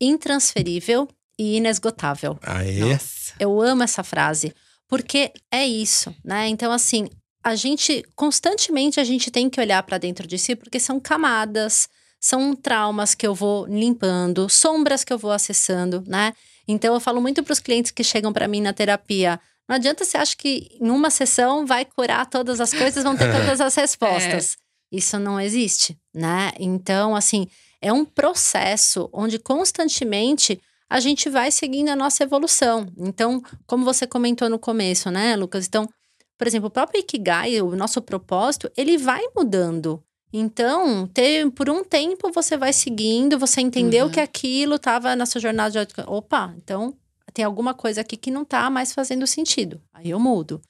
intransferível e inesgotável. Aê! Nossa. Eu amo essa frase, porque é isso, né? Então, assim, a gente constantemente a gente tem que olhar para dentro de si, porque são camadas, são traumas que eu vou limpando, sombras que eu vou acessando, né? Então, eu falo muito para os clientes que chegam para mim na terapia. Não adianta você achar que em uma sessão vai curar todas as coisas, vão ter <laughs> todas as respostas. Isso não existe, né? Então, assim, é um processo onde constantemente a gente vai seguindo a nossa evolução. Então, como você comentou no começo, né, Lucas? Então, por exemplo, o próprio Ikigai, o nosso propósito, ele vai mudando. Então, ter, por um tempo você vai seguindo, você entendeu Uhum. que aquilo estava na sua jornada de. Opa, então tem alguma coisa aqui que não tá mais fazendo sentido. Aí eu mudo.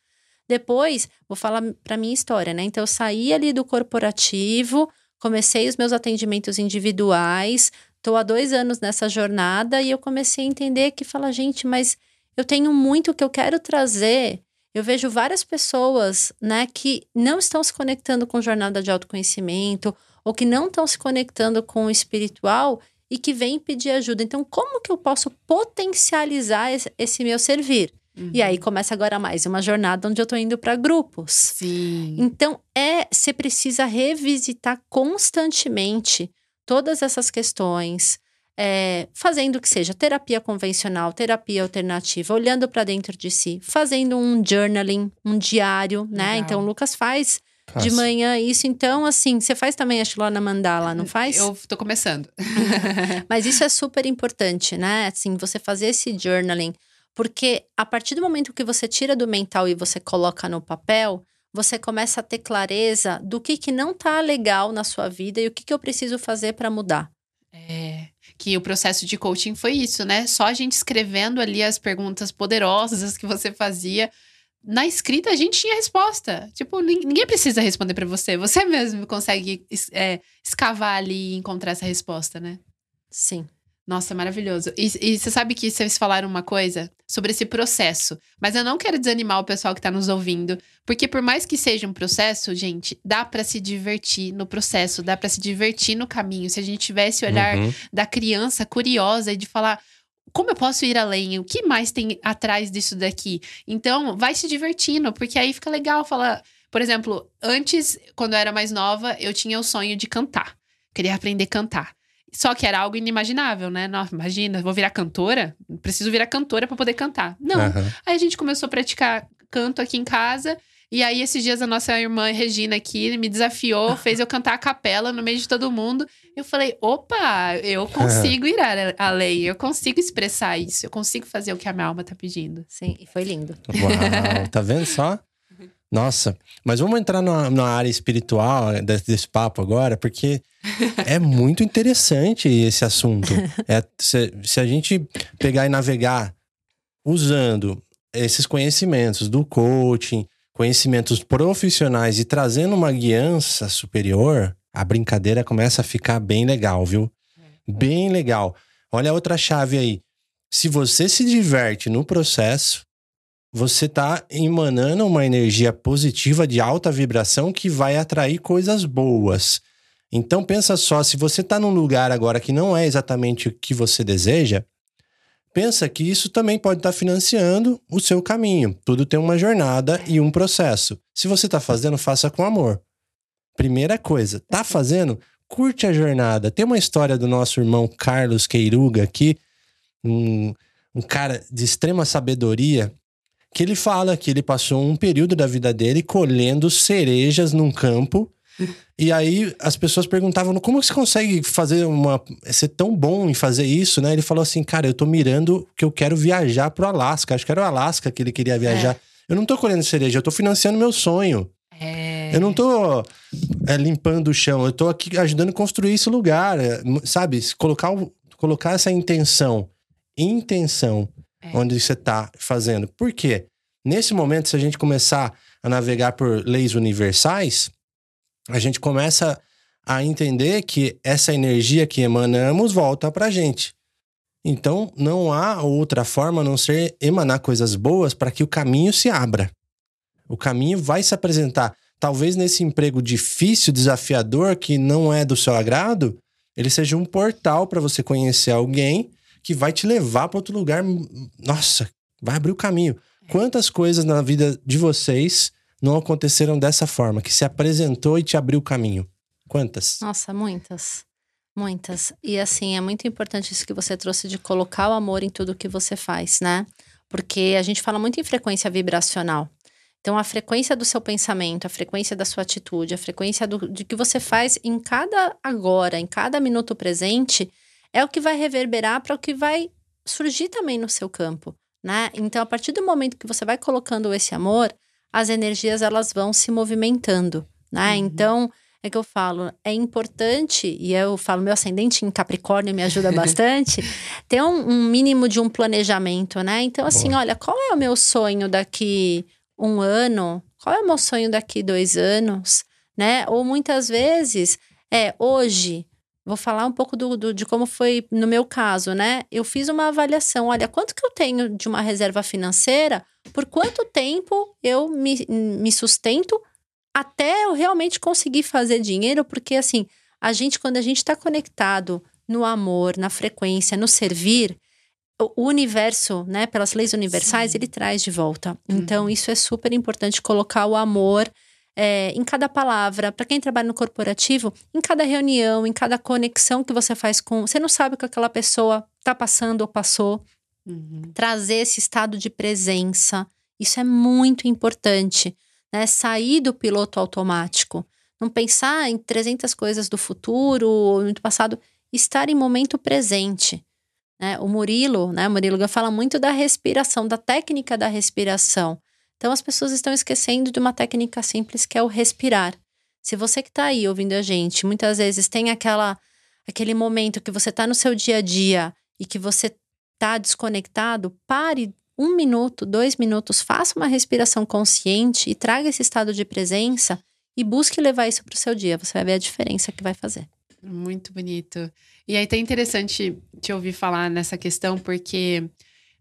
Depois, vou falar para minha história, né? Então, eu saí ali do corporativo, comecei os meus atendimentos individuais, tô há dois anos nessa jornada e eu comecei a entender que fala, gente, mas eu tenho muito que eu quero trazer. Eu vejo várias pessoas, né, que não estão se conectando com jornada de autoconhecimento ou que não estão se conectando com o espiritual e que vêm pedir ajuda. Então, como que eu posso potencializar esse, meu servir? E aí começa agora mais uma jornada onde eu tô indo para grupos. Sim. Então, é, você precisa revisitar constantemente todas essas questões, é, fazendo que seja terapia convencional, terapia alternativa, olhando para dentro de si, fazendo um journaling, um diário, né? Legal. Então, o Lucas faz de manhã isso. Então, assim, você faz também a Shilona Mandala, não faz? Eu tô começando. <laughs> Mas isso é super importante, né? Assim, você fazer esse journaling. Porque a partir do momento que você tira do mental e você coloca no papel, você começa a ter clareza do que, que não tá legal na sua vida e o que, que eu preciso fazer para mudar. É, que o processo de coaching foi isso, né? Só a gente escrevendo ali as perguntas poderosas que você fazia. Na escrita, a gente tinha resposta. Tipo, nin- ninguém precisa responder pra você. Você mesmo consegue é, escavar ali e encontrar essa resposta, né? Sim. Nossa, maravilhoso. E, e, você sabe que vocês falaram uma coisa sobre esse processo, mas eu não quero desanimar o pessoal que tá nos ouvindo, porque por mais que seja um processo, gente, dá para se divertir no processo, dá para se divertir no caminho. Se a gente tivesse o olhar Uhum. da criança curiosa e de falar como eu posso ir além? O que mais tem atrás disso daqui? Então, vai se divertindo, porque aí fica legal falar. Por exemplo, antes, quando eu era mais nova, eu tinha o sonho de cantar. Queria aprender a cantar. Só que era algo inimaginável, né? Nossa, imagina, vou virar cantora? Preciso virar cantora para poder cantar. Não. Aham. Aí a gente começou a praticar canto aqui em casa. E aí, esses dias, a nossa irmã Regina aqui me desafiou, <laughs> fez eu cantar a capela no meio de todo mundo. Eu falei: opa, eu consigo ir além, eu consigo expressar isso, eu consigo fazer o que a minha alma tá pedindo. Sim, e foi lindo. Uau, tá vendo só? <laughs> Nossa, mas vamos entrar na, na área espiritual desse, desse papo agora, porque é muito interessante esse assunto. É, se, se a gente pegar e navegar usando esses conhecimentos do coaching, conhecimentos profissionais e trazendo uma guiança superior, a brincadeira começa a ficar bem legal, viu? Bem legal. Olha a outra chave aí. Se você se diverte no processo, você está emanando uma energia positiva de alta vibração que vai atrair coisas boas. Então pensa só, se você está num lugar agora que não é exatamente o que você deseja, pensa que isso também pode estar financiando o seu caminho. Tudo tem uma jornada e um processo. Se você está fazendo, faça com amor. Primeira coisa, tá fazendo? Curte a jornada. Tem uma história do nosso irmão Carlos Queiruga aqui, um, um cara de extrema sabedoria, que ele fala que ele passou um período da vida dele colhendo cerejas num campo. E aí as pessoas perguntavam como você consegue fazer uma ser tão bom em fazer isso, né? Ele falou assim, cara, eu tô mirando que eu quero viajar pro Alasca. Acho que era o Alasca que ele queria viajar. Eu não tô colhendo cereja, eu tô financiando meu sonho. É. Eu não tô é, limpando o chão, eu tô aqui ajudando a construir esse lugar, é, sabe? Colocar, o- colocar essa intenção, intenção, É. onde você tá fazendo. Por quê? Nesse momento, se a gente começar a navegar por leis universais, a gente começa a entender que essa energia que emanamos volta pra gente. Então, não há outra forma a não ser emanar coisas boas para que o caminho se abra. O caminho vai se apresentar. Talvez nesse emprego difícil, desafiador, que não é do seu agrado, ele seja um portal para você conhecer alguém que vai te levar para outro lugar. Nossa, vai abrir o caminho. Quantas coisas na vida de vocês não aconteceram dessa forma, que se apresentou e te abriu o caminho? Quantas? Nossa, muitas. Muitas. E assim, é muito importante isso que você trouxe de colocar o amor em tudo que você faz, né? Porque a gente fala muito em frequência vibracional. Então, a frequência do seu pensamento, a frequência da sua atitude, a frequência do, de que você faz em cada agora, em cada minuto presente, é o que vai reverberar para o que vai surgir também no seu campo, né? Então, a partir do momento que você vai colocando esse amor, as energias elas vão se movimentando, né? Uhum. Então, é que eu falo, é importante, e eu falo, meu ascendente em Capricórnio me ajuda <laughs> bastante, ter um, um mínimo de um planejamento, né? Então, assim, olha, qual é o meu sonho daqui um ano? Qual é o meu sonho daqui dois anos? Né? Ou muitas vezes, é, hoje, vou falar um pouco do, do- de como foi no meu caso, né? Eu fiz uma avaliação, olha, quanto que eu tenho de uma reserva financeira, por quanto tempo eu me, me sustento até eu realmente conseguir fazer dinheiro, porque assim, a gente, quando a gente está conectado no amor, na frequência, no servir, o universo, né, pelas leis universais, Sim. ele traz de volta. Então, isso é super importante colocar o amor é, em cada palavra. Para quem trabalha no corporativo, em cada reunião, em cada conexão que você faz com. Você não sabe o que aquela pessoa está passando ou passou Uhum. trazer esse estado de presença. Isso é muito importante, né? Sair do piloto automático, não pensar em 300 coisas do futuro ou do passado, estar em momento presente. Né? O Murilo, né? O Murilo fala muito da respiração, da técnica da respiração. Então as pessoas estão esquecendo de uma técnica simples que é o respirar. Se você que está aí ouvindo a gente, muitas vezes tem aquela aquele momento que você está no seu dia a dia e que você está desconectado, pare um minuto, dois minutos, faça uma respiração consciente e traga esse estado de presença e busque levar isso para o seu dia. Você vai ver a diferença que vai fazer. Muito bonito. E aí tá interessante te ouvir falar nessa questão, porque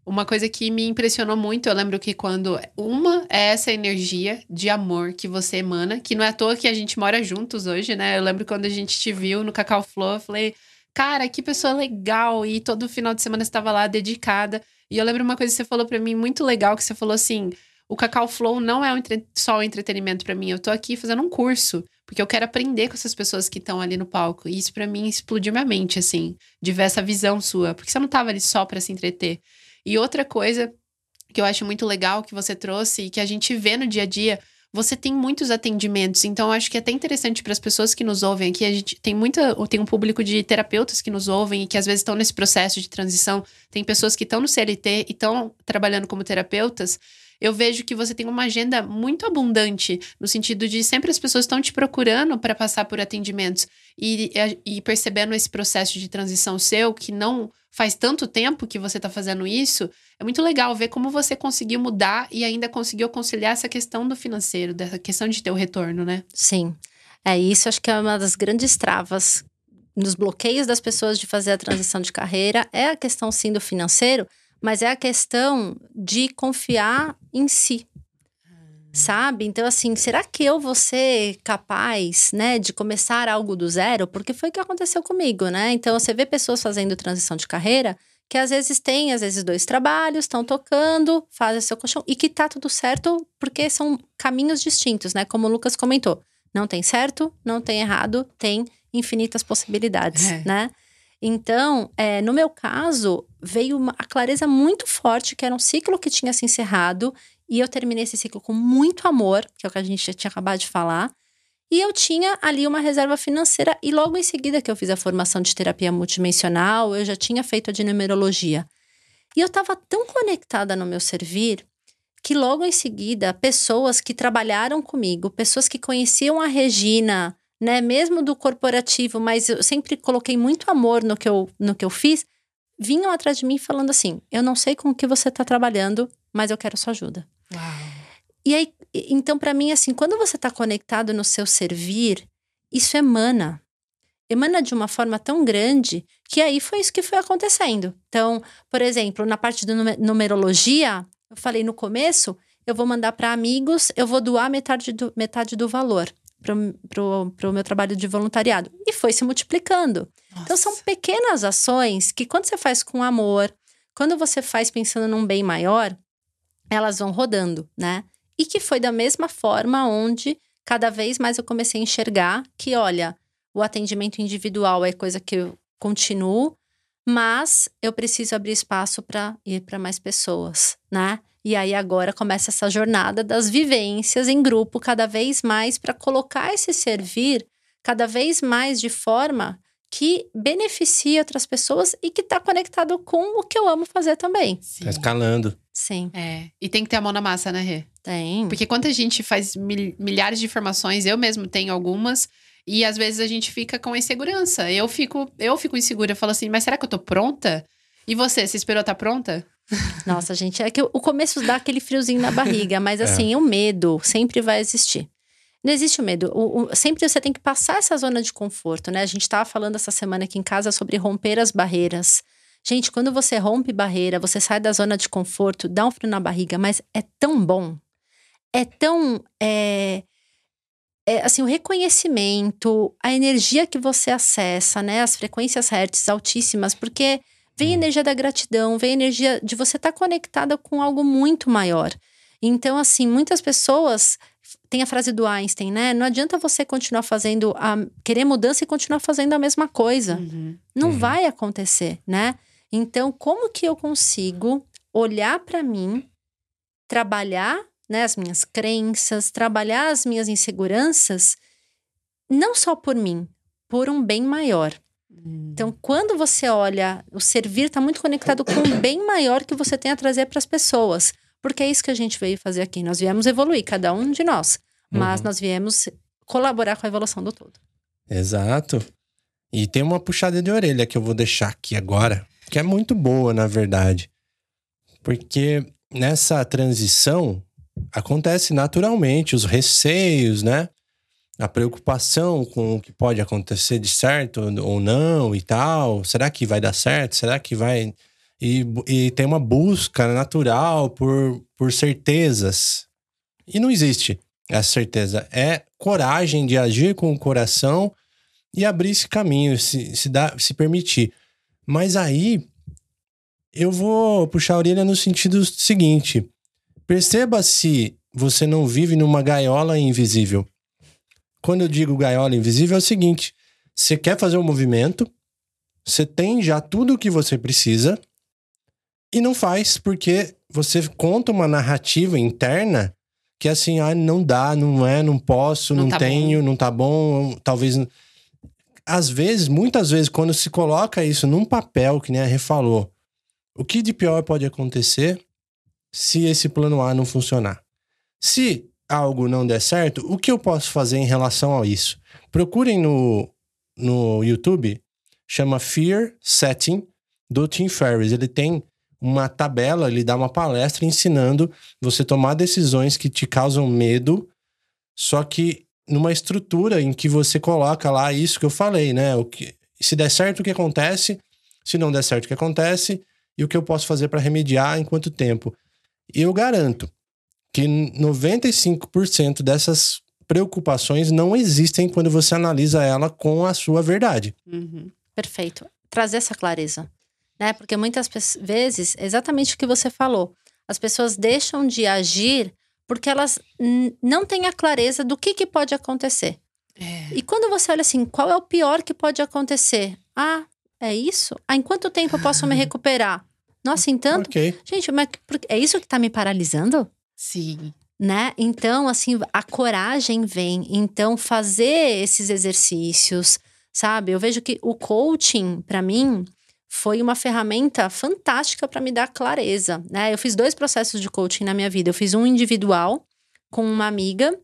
uma coisa que me impressionou muito, eu lembro que quando uma é essa energia de amor que você emana, que não é à toa que a gente mora juntos hoje, né? Eu lembro quando a gente te viu no Cacau Flow, eu falei, cara, que pessoa legal. E todo final de semana estava lá dedicada. E eu lembro uma coisa que você falou para mim muito legal, que você falou assim: o Cacau Flow não é só um entretenimento para mim, eu tô aqui fazendo um curso, porque eu quero aprender com essas pessoas que estão ali no palco. E isso para mim explodiu minha mente, assim, de ver essa visão sua, porque você não tava ali só para se entreter. E outra coisa que eu acho muito legal que você trouxe e que a gente vê no dia a dia, você tem muitos atendimentos. Então, acho que é até interessante para as pessoas que nos ouvem aqui. A gente tem muita, tem um público de terapeutas que nos ouvem e que às vezes estão nesse processo de transição. Tem pessoas que estão no CLT e estão trabalhando como terapeutas eu vejo que você tem uma agenda muito abundante, no sentido de sempre as pessoas estão te procurando para passar por atendimentos e, e percebendo esse processo de transição seu, que não faz tanto tempo que você está fazendo isso, é muito legal ver como você conseguiu mudar e ainda conseguiu conciliar essa questão do financeiro, dessa questão de ter o retorno, né? Sim. É isso, acho que é uma das grandes travas nos bloqueios das pessoas de fazer a transição de carreira é a questão sim do financeiro, mas é a questão de confiar em si. Sabe? Então, assim, será que eu vou ser capaz, né, de começar algo do zero? Porque foi o que aconteceu comigo, né? Então, você vê pessoas fazendo transição de carreira que às vezes tem, às vezes, dois trabalhos, estão tocando, fazem seu colchão e que tá tudo certo porque são caminhos distintos, né? Como o Lucas comentou. Não tem certo, não tem errado, tem infinitas possibilidades, é. né? Então, é, no meu caso, veio uma, a clareza muito forte que era um ciclo que tinha se encerrado e eu terminei esse ciclo com muito amor, que é o que a gente já tinha acabado de falar. E eu tinha ali uma reserva financeira e logo em seguida que eu fiz a formação de terapia multidimensional, eu já tinha feito a de numerologia. E eu estava tão conectada no meu servir que logo em seguida, pessoas que trabalharam comigo, pessoas que conheciam a Regina, né, mesmo do corporativo, mas eu sempre coloquei muito amor no que eu, no que eu fiz, vinham atrás de mim falando assim: eu não sei com o que você está trabalhando, mas eu quero sua ajuda. Uau. E aí, então, para mim, assim, quando você está conectado no seu servir, isso emana. Emana de uma forma tão grande que aí foi isso que foi acontecendo. Então, por exemplo, na parte da numerologia, eu falei no começo, eu vou mandar para amigos, eu vou doar metade do, metade do valor para o meu trabalho de voluntariado. E foi se multiplicando. Nossa. Então, são pequenas ações que, quando você faz com amor, quando você faz pensando num bem maior, elas vão rodando, né? E que foi da mesma forma onde cada vez mais eu comecei a enxergar que, olha, o atendimento individual é coisa que eu continuo, mas eu preciso abrir espaço para ir para mais pessoas, né? E aí agora começa essa jornada das vivências em grupo cada vez mais para colocar esse servir cada vez mais de forma que beneficia outras pessoas e que está conectado com o que eu amo fazer também. Sim. Tá escalando. Sim. É. E tem que ter a mão na massa, né, Rê? Tem. Porque quando a gente faz mil, milhares de informações, eu mesmo tenho algumas, e às vezes a gente fica com insegurança. Eu fico, eu fico insegura, eu falo assim, mas será que eu tô pronta? E você, você esperou estar tá pronta? Nossa, gente, é que o começo dá aquele friozinho na barriga, mas é. assim, é. o medo sempre vai existir. Não existe o medo. O, o, sempre você tem que passar essa zona de conforto, né? A gente estava falando essa semana aqui em casa sobre romper as barreiras. Gente, quando você rompe barreira, você sai da zona de conforto, dá um frio na barriga, mas é tão bom. É tão. É, é, assim, o reconhecimento, a energia que você acessa, né? As frequências hertz altíssimas, porque Vem a hum. energia da gratidão, vem a energia de você estar tá conectada com algo muito maior. Então, assim, muitas pessoas tem a frase do Einstein, né? Não adianta você continuar fazendo a querer mudança e continuar fazendo a mesma coisa. Uhum. Não uhum. vai acontecer, né? Então, como que eu consigo olhar para mim, trabalhar, né, as minhas crenças, trabalhar as minhas inseguranças, não só por mim, por um bem maior. Então, quando você olha, o servir está muito conectado com o bem maior que você tem a trazer para as pessoas. Porque é isso que a gente veio fazer aqui. Nós viemos evoluir, cada um de nós. Mas uhum. nós viemos colaborar com a evolução do todo. Exato. E tem uma puxada de orelha que eu vou deixar aqui agora, que é muito boa, na verdade. Porque nessa transição acontece naturalmente os receios, né? A preocupação com o que pode acontecer de certo ou não e tal. Será que vai dar certo? Será que vai. E, e tem uma busca natural por, por certezas. E não existe essa certeza. É coragem de agir com o coração e abrir esse caminho, se, se, dá, se permitir. Mas aí eu vou puxar a orelha no sentido seguinte: perceba se você não vive numa gaiola invisível. Quando eu digo gaiola invisível, é o seguinte: você quer fazer um movimento, você tem já tudo o que você precisa e não faz porque você conta uma narrativa interna que é assim, ah, não dá, não é, não posso, não, não tá tenho, bom. não tá bom, talvez. Às vezes, muitas vezes, quando se coloca isso num papel, que nem a Rê falou, o que de pior pode acontecer se esse plano A não funcionar? Se algo não der certo, o que eu posso fazer em relação a isso? Procurem no, no YouTube, chama Fear Setting, do Tim Ferriss. Ele tem uma tabela, ele dá uma palestra ensinando você tomar decisões que te causam medo, só que numa estrutura em que você coloca lá isso que eu falei, né? O que, se der certo, o que acontece? Se não der certo, o que acontece? E o que eu posso fazer para remediar em quanto tempo? E eu garanto que 95% dessas preocupações não existem quando você analisa ela com a sua verdade. Uhum. Perfeito. Trazer essa clareza né? Porque muitas vezes, exatamente o que você falou, as pessoas deixam de agir porque elas não têm a clareza do que, que pode acontecer. É. E quando você olha assim, qual é o pior que pode acontecer? Ah, é isso? Ah, em quanto tempo eu posso me <laughs> recuperar? Nossa, então. Okay. Gente, mas é isso que está me paralisando? Sim. Né? Então, assim, a coragem vem. Então, fazer esses exercícios, sabe? Eu vejo que o coaching, para mim, foi uma ferramenta fantástica para me dar clareza, né? Eu fiz dois processos de coaching na minha vida. Eu fiz um individual com uma amiga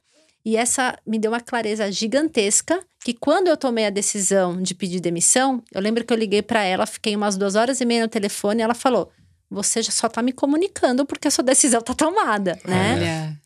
e essa me deu uma clareza gigantesca que quando eu tomei a decisão de pedir demissão, eu lembro que eu liguei para ela, fiquei umas duas horas e meia no telefone e ela falou: "Você já só tá me comunicando porque a sua decisão tá tomada", né? Olha.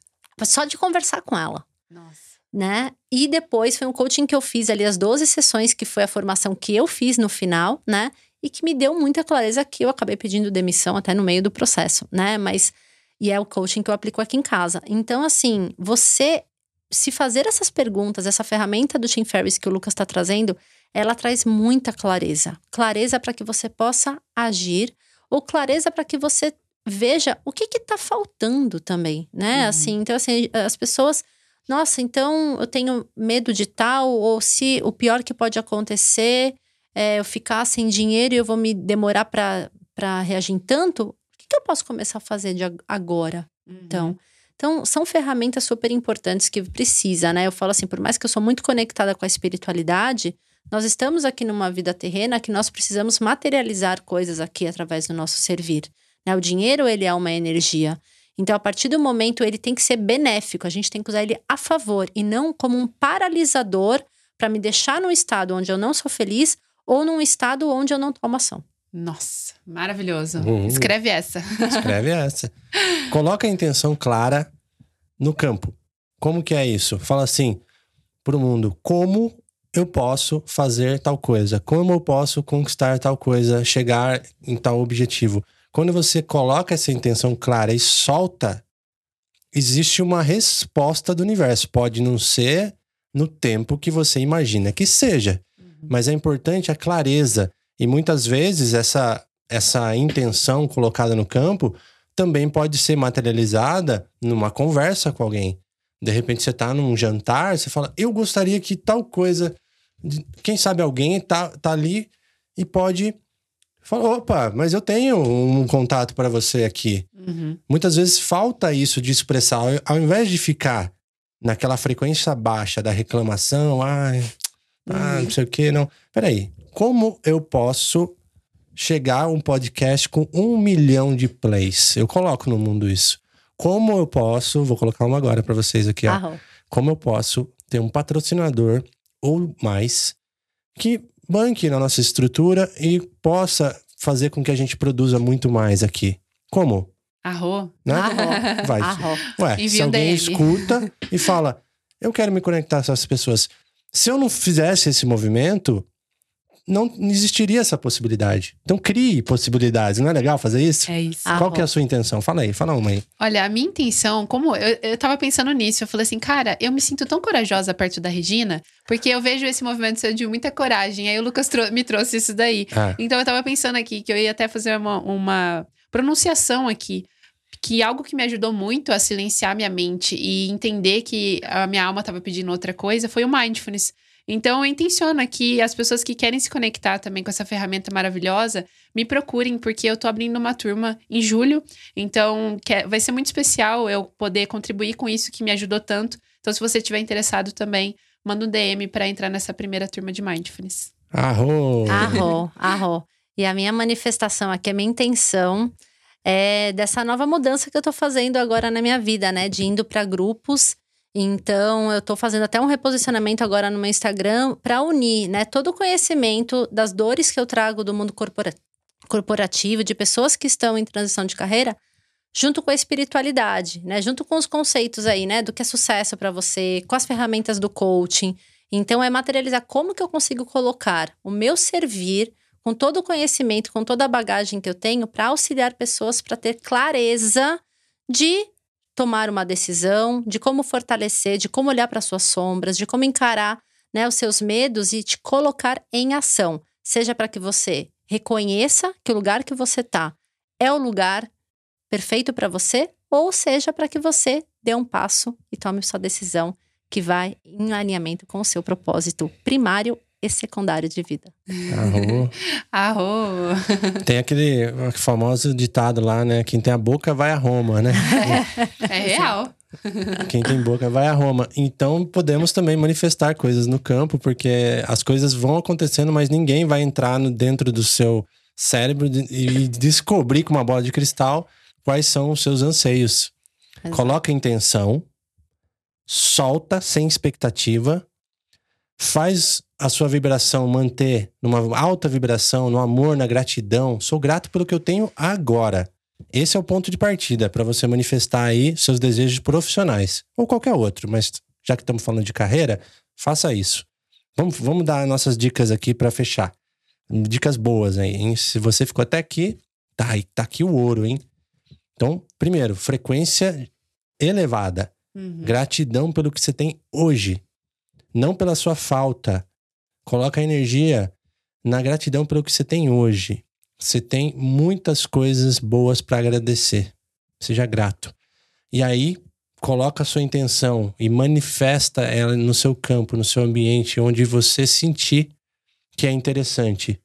Só de conversar com ela. Nossa né? E depois foi um coaching que eu fiz ali, as 12 sessões, que foi a formação que eu fiz no final, né? e que me deu muita clareza que eu acabei pedindo demissão até no meio do processo, né? Mas e é o coaching que eu aplico aqui em casa. Então, assim, você se fazer essas perguntas, essa ferramenta do Tim Ferriss que o Lucas está trazendo, ela traz muita clareza. Clareza para que você possa agir ou clareza para que você veja o que está faltando também, né? Uhum. Assim, então assim, as pessoas, nossa, então eu tenho medo de tal ou se o pior que pode acontecer é, eu ficar sem dinheiro e eu vou me demorar para reagir em tanto, o que, que, eu posso começar a fazer de agora? Uhum. Então, então, são ferramentas super importantes que precisa, né? Eu falo assim, por mais que eu sou muito conectada com a espiritualidade, nós estamos aqui numa vida terrena que nós precisamos materializar coisas aqui através do nosso servir. Né? O dinheiro, ele é uma energia. Então, a partir do momento, ele tem que ser benéfico, a gente tem que usar ele a favor e não como um paralisador para me deixar num estado onde eu não sou feliz ou num estado onde eu não tomo ação. Nossa, maravilhoso. Uhum. Escreve essa. <laughs> Escreve essa. Coloca a intenção clara no campo. Como que é isso? Fala assim pro mundo, como eu posso fazer tal coisa? Como eu posso conquistar tal coisa, chegar em tal objetivo? Quando você coloca essa intenção clara e solta, existe uma resposta do universo. Pode não ser no tempo que você imagina que seja, mas é importante a clareza. E muitas vezes essa, essa intenção colocada no campo também pode ser materializada numa conversa com alguém. De repente você está num jantar, você fala, eu gostaria que tal coisa. Quem sabe alguém tá, tá ali e pode falar, opa, mas eu tenho um contato para você aqui. Uhum. Muitas vezes falta isso de expressar, ao invés de ficar naquela frequência baixa da reclamação, ai, ah, não sei o que, não. Peraí, como eu posso chegar a um podcast com um milhão de plays? Eu coloco no mundo isso. Como eu posso, vou colocar uma agora para vocês aqui, ó. Como eu posso ter um patrocinador ou mais que banque na nossa estrutura e possa fazer com que a gente produza muito mais aqui. Como? Arro. Né? Arro. <laughs> Vai. Arro. Ué, Envio se alguém escuta e fala, eu quero me conectar com essas pessoas. Se eu não fizesse esse movimento, não existiria essa possibilidade. Então crie possibilidades. Não é legal fazer isso? É isso. Ah, Qual que é a sua intenção? Fala aí, fala uma aí. Olha, a minha intenção, como eu, eu tava pensando nisso, eu falei assim, cara, eu me sinto tão corajosa perto da Regina, porque eu vejo esse movimento seu de muita coragem. Aí o Lucas trou- me trouxe isso daí. Ah, Então eu tava pensando aqui que eu ia até fazer uma, uma pronunciação aqui. Que algo que me ajudou muito a silenciar minha mente e entender que a minha alma tava pedindo outra coisa foi o mindfulness. Então eu intenciono aqui as pessoas que querem se conectar também com essa ferramenta maravilhosa, me procurem, porque eu tô abrindo uma turma em julho. Então que- vai ser muito especial eu poder contribuir com isso que me ajudou tanto. Então, se você estiver interessado também, manda um DM para entrar nessa primeira turma de mindfulness. arro. Arro, arro. E a minha manifestação aqui, a minha intenção é dessa nova mudança que eu tô fazendo agora na minha vida, né? De indo para grupos. Então, eu tô fazendo até um reposicionamento agora no meu Instagram para unir, né? Todo o conhecimento das dores que eu trago do mundo corpora- corporativo, de pessoas que estão em transição de carreira, junto com a espiritualidade, né? Junto com os conceitos aí, né? Do que é sucesso para você, com as ferramentas do coaching. Então, é materializar como que eu consigo colocar o meu servir com todo o conhecimento, com toda a bagagem que eu tenho, para auxiliar pessoas para ter clareza de tomar uma decisão, de como fortalecer, de como olhar para suas sombras, de como encarar né, os seus medos e te colocar em ação. Seja para que você reconheça que o lugar que você está é o lugar perfeito para você, ou seja para que você dê um passo e tome sua decisão que vai em alinhamento com o seu propósito primário e secundário de vida. Arro. <laughs> Arro! Tem aquele famoso ditado lá, né? Quem tem a boca vai a Roma, né? <laughs> É real. Quem tem boca vai a Roma. Então podemos também manifestar coisas no campo, porque as coisas vão acontecendo, mas ninguém vai entrar no- dentro do seu cérebro e descobrir com uma bola de cristal quais são os seus anseios. Exato. Coloca intenção, solta sem expectativa, faz a sua vibração manter numa alta vibração, no amor, na gratidão. Sou grato pelo que eu tenho agora. Esse é o ponto de partida para você manifestar aí seus desejos profissionais ou qualquer outro, mas já que estamos falando de carreira, faça isso. Vamos, vamos dar nossas dicas aqui para fechar. Dicas boas aí, hein? Se você ficou até aqui, tá, tá aqui o ouro, hein? Então, primeiro, frequência elevada. Uhum. Gratidão pelo que você tem hoje, não pela sua falta. Coloca a energia na gratidão pelo que você tem hoje. Você tem muitas coisas boas para agradecer. Seja grato. E aí, coloca a sua intenção e manifesta ela no seu campo, no seu ambiente, onde você sentir que é interessante.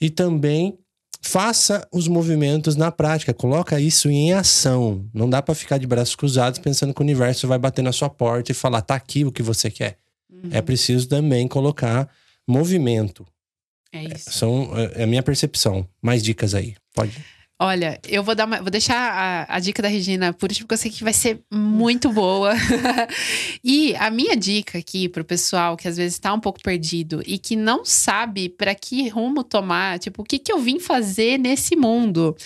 E também faça os movimentos na prática, coloca isso em ação. Não dá para ficar de braços cruzados pensando que o universo vai bater na sua porta e falar tá aqui o que você quer. Uhum. É preciso também colocar movimento. É isso. São é a minha percepção. Mais dicas aí. Pode. Olha, eu vou dar uma, vou deixar a, a dica da Regina por último, porque eu sei que vai ser muito boa. <laughs> e a minha dica aqui pro pessoal que às vezes tá um pouco perdido e que não sabe para que rumo tomar, tipo, o que que eu vim fazer nesse mundo?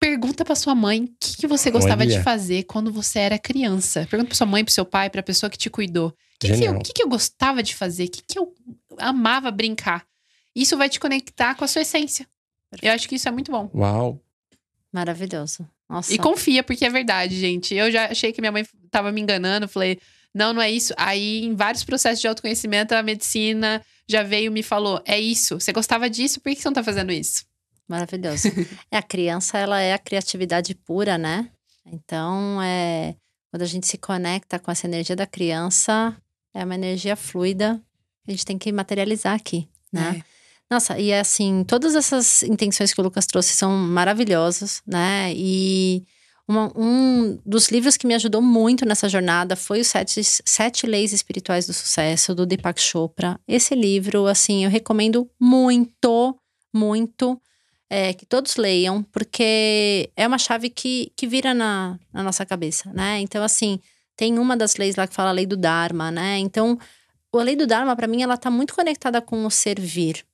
Pergunta pra sua mãe o que, que você gostava Olha. de fazer quando você era criança. Pergunta pra sua mãe, pro seu pai, pra pessoa que te cuidou. O que, que, eu, que que eu gostava de fazer? O que, que eu amava brincar? Isso vai te conectar com a sua essência. Eu acho que isso é muito bom. Uau. Maravilhoso. Nossa. E confia, porque é verdade, gente. Eu já achei que minha mãe tava me enganando. Falei, não, não é isso. Aí, em vários processos de autoconhecimento, a medicina já veio e me falou: é isso. Você gostava disso, por que você não tá fazendo isso? Maravilhoso. <laughs> é, a criança, ela é a criatividade pura, né? Então, é, quando a gente se conecta com essa energia da criança, é uma energia fluida que a gente tem que materializar aqui, né? Nossa, e assim, todas essas intenções que o Lucas trouxe são maravilhosas, né? E uma- um dos livros que me ajudou muito nessa jornada foi os Sete, Sete Leis Espirituais do Sucesso, do Deepak Chopra. Esse livro, assim, eu recomendo muito, muito é, que todos leiam, porque é uma chave que, que vira na, na nossa cabeça, né? Então, assim, tem uma das leis lá que fala a lei do Dharma, né? Então, a lei do Dharma, para mim, ela tá muito conectada com o servir.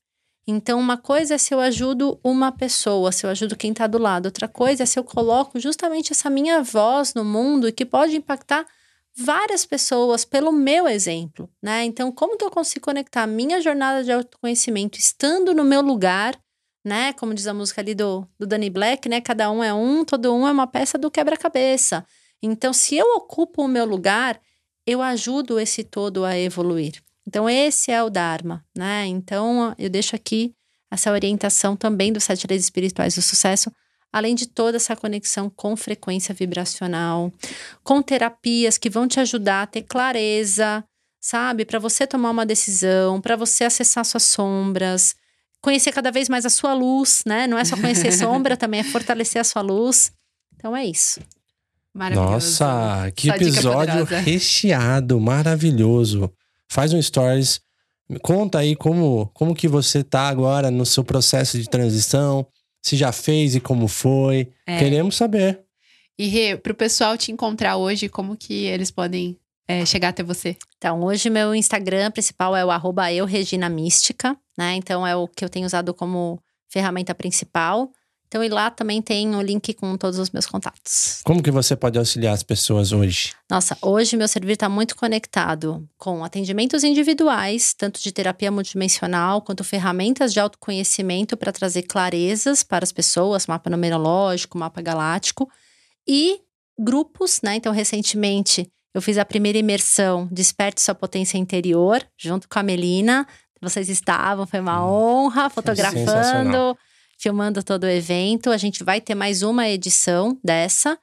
Então, uma coisa é se eu ajudo uma pessoa, se eu ajudo quem tá do lado. Outra coisa é se eu coloco justamente essa minha voz no mundo e que pode impactar várias pessoas pelo meu exemplo, né? Então, como que eu consigo conectar a minha jornada de autoconhecimento estando no meu lugar, né? Como diz a música ali do, do Danny Black, né? Cada um é um, todo um é uma peça do quebra-cabeça. Então, se eu ocupo o meu lugar, eu ajudo esse todo a evoluir. Então, esse é o Dharma, né? Então, eu deixo aqui essa orientação também dos sete leis espirituais do sucesso além de toda essa conexão com frequência vibracional, com terapias que vão te ajudar a ter clareza, sabe? Para você tomar uma decisão, para você acessar suas sombras, conhecer cada vez mais a sua luz, né? Não é só conhecer <laughs> sombra, também é fortalecer a sua luz. Então é isso. Nossa, que Só episódio recheado, maravilhoso. Faz um stories, conta aí como, como que você tá agora no seu processo de transição, se já fez e como foi. É. Queremos saber. E Rê, para o pessoal te encontrar hoje, como que eles podem é, chegar até você? Então, hoje meu Instagram principal é o arroba eureginamística, né? Então é o que eu tenho usado como ferramenta principal. Então, e lá também tem o link com todos os meus contatos. Como que você pode auxiliar as pessoas hoje? Nossa, hoje meu serviço está muito conectado com atendimentos individuais, tanto de terapia multidimensional, quanto ferramentas de autoconhecimento para trazer clarezas para as pessoas, mapa numerológico, mapa galáctico, e grupos, né? Então, recentemente, eu fiz a primeira imersão Desperte Sua Potência Interior, junto com a Melina. Vocês estavam, foi uma hum, honra, fotografando filmando todo o evento. A gente vai ter mais uma edição dessa.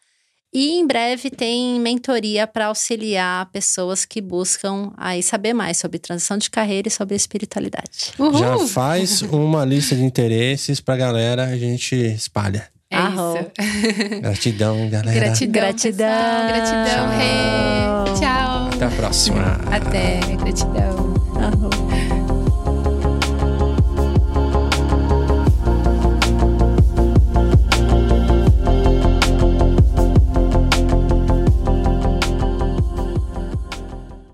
E em breve tem mentoria para auxiliar pessoas que buscam aí saber mais sobre transição de carreira e sobre espiritualidade. Uhul. Já faz uma lista de interesses para galera, a gente espalha. É isso. <laughs> Gratidão, galera. Gratidão. Gratidão. Gratidão, Rê. Tchau. Até a próxima. Até. Gratidão. Arro.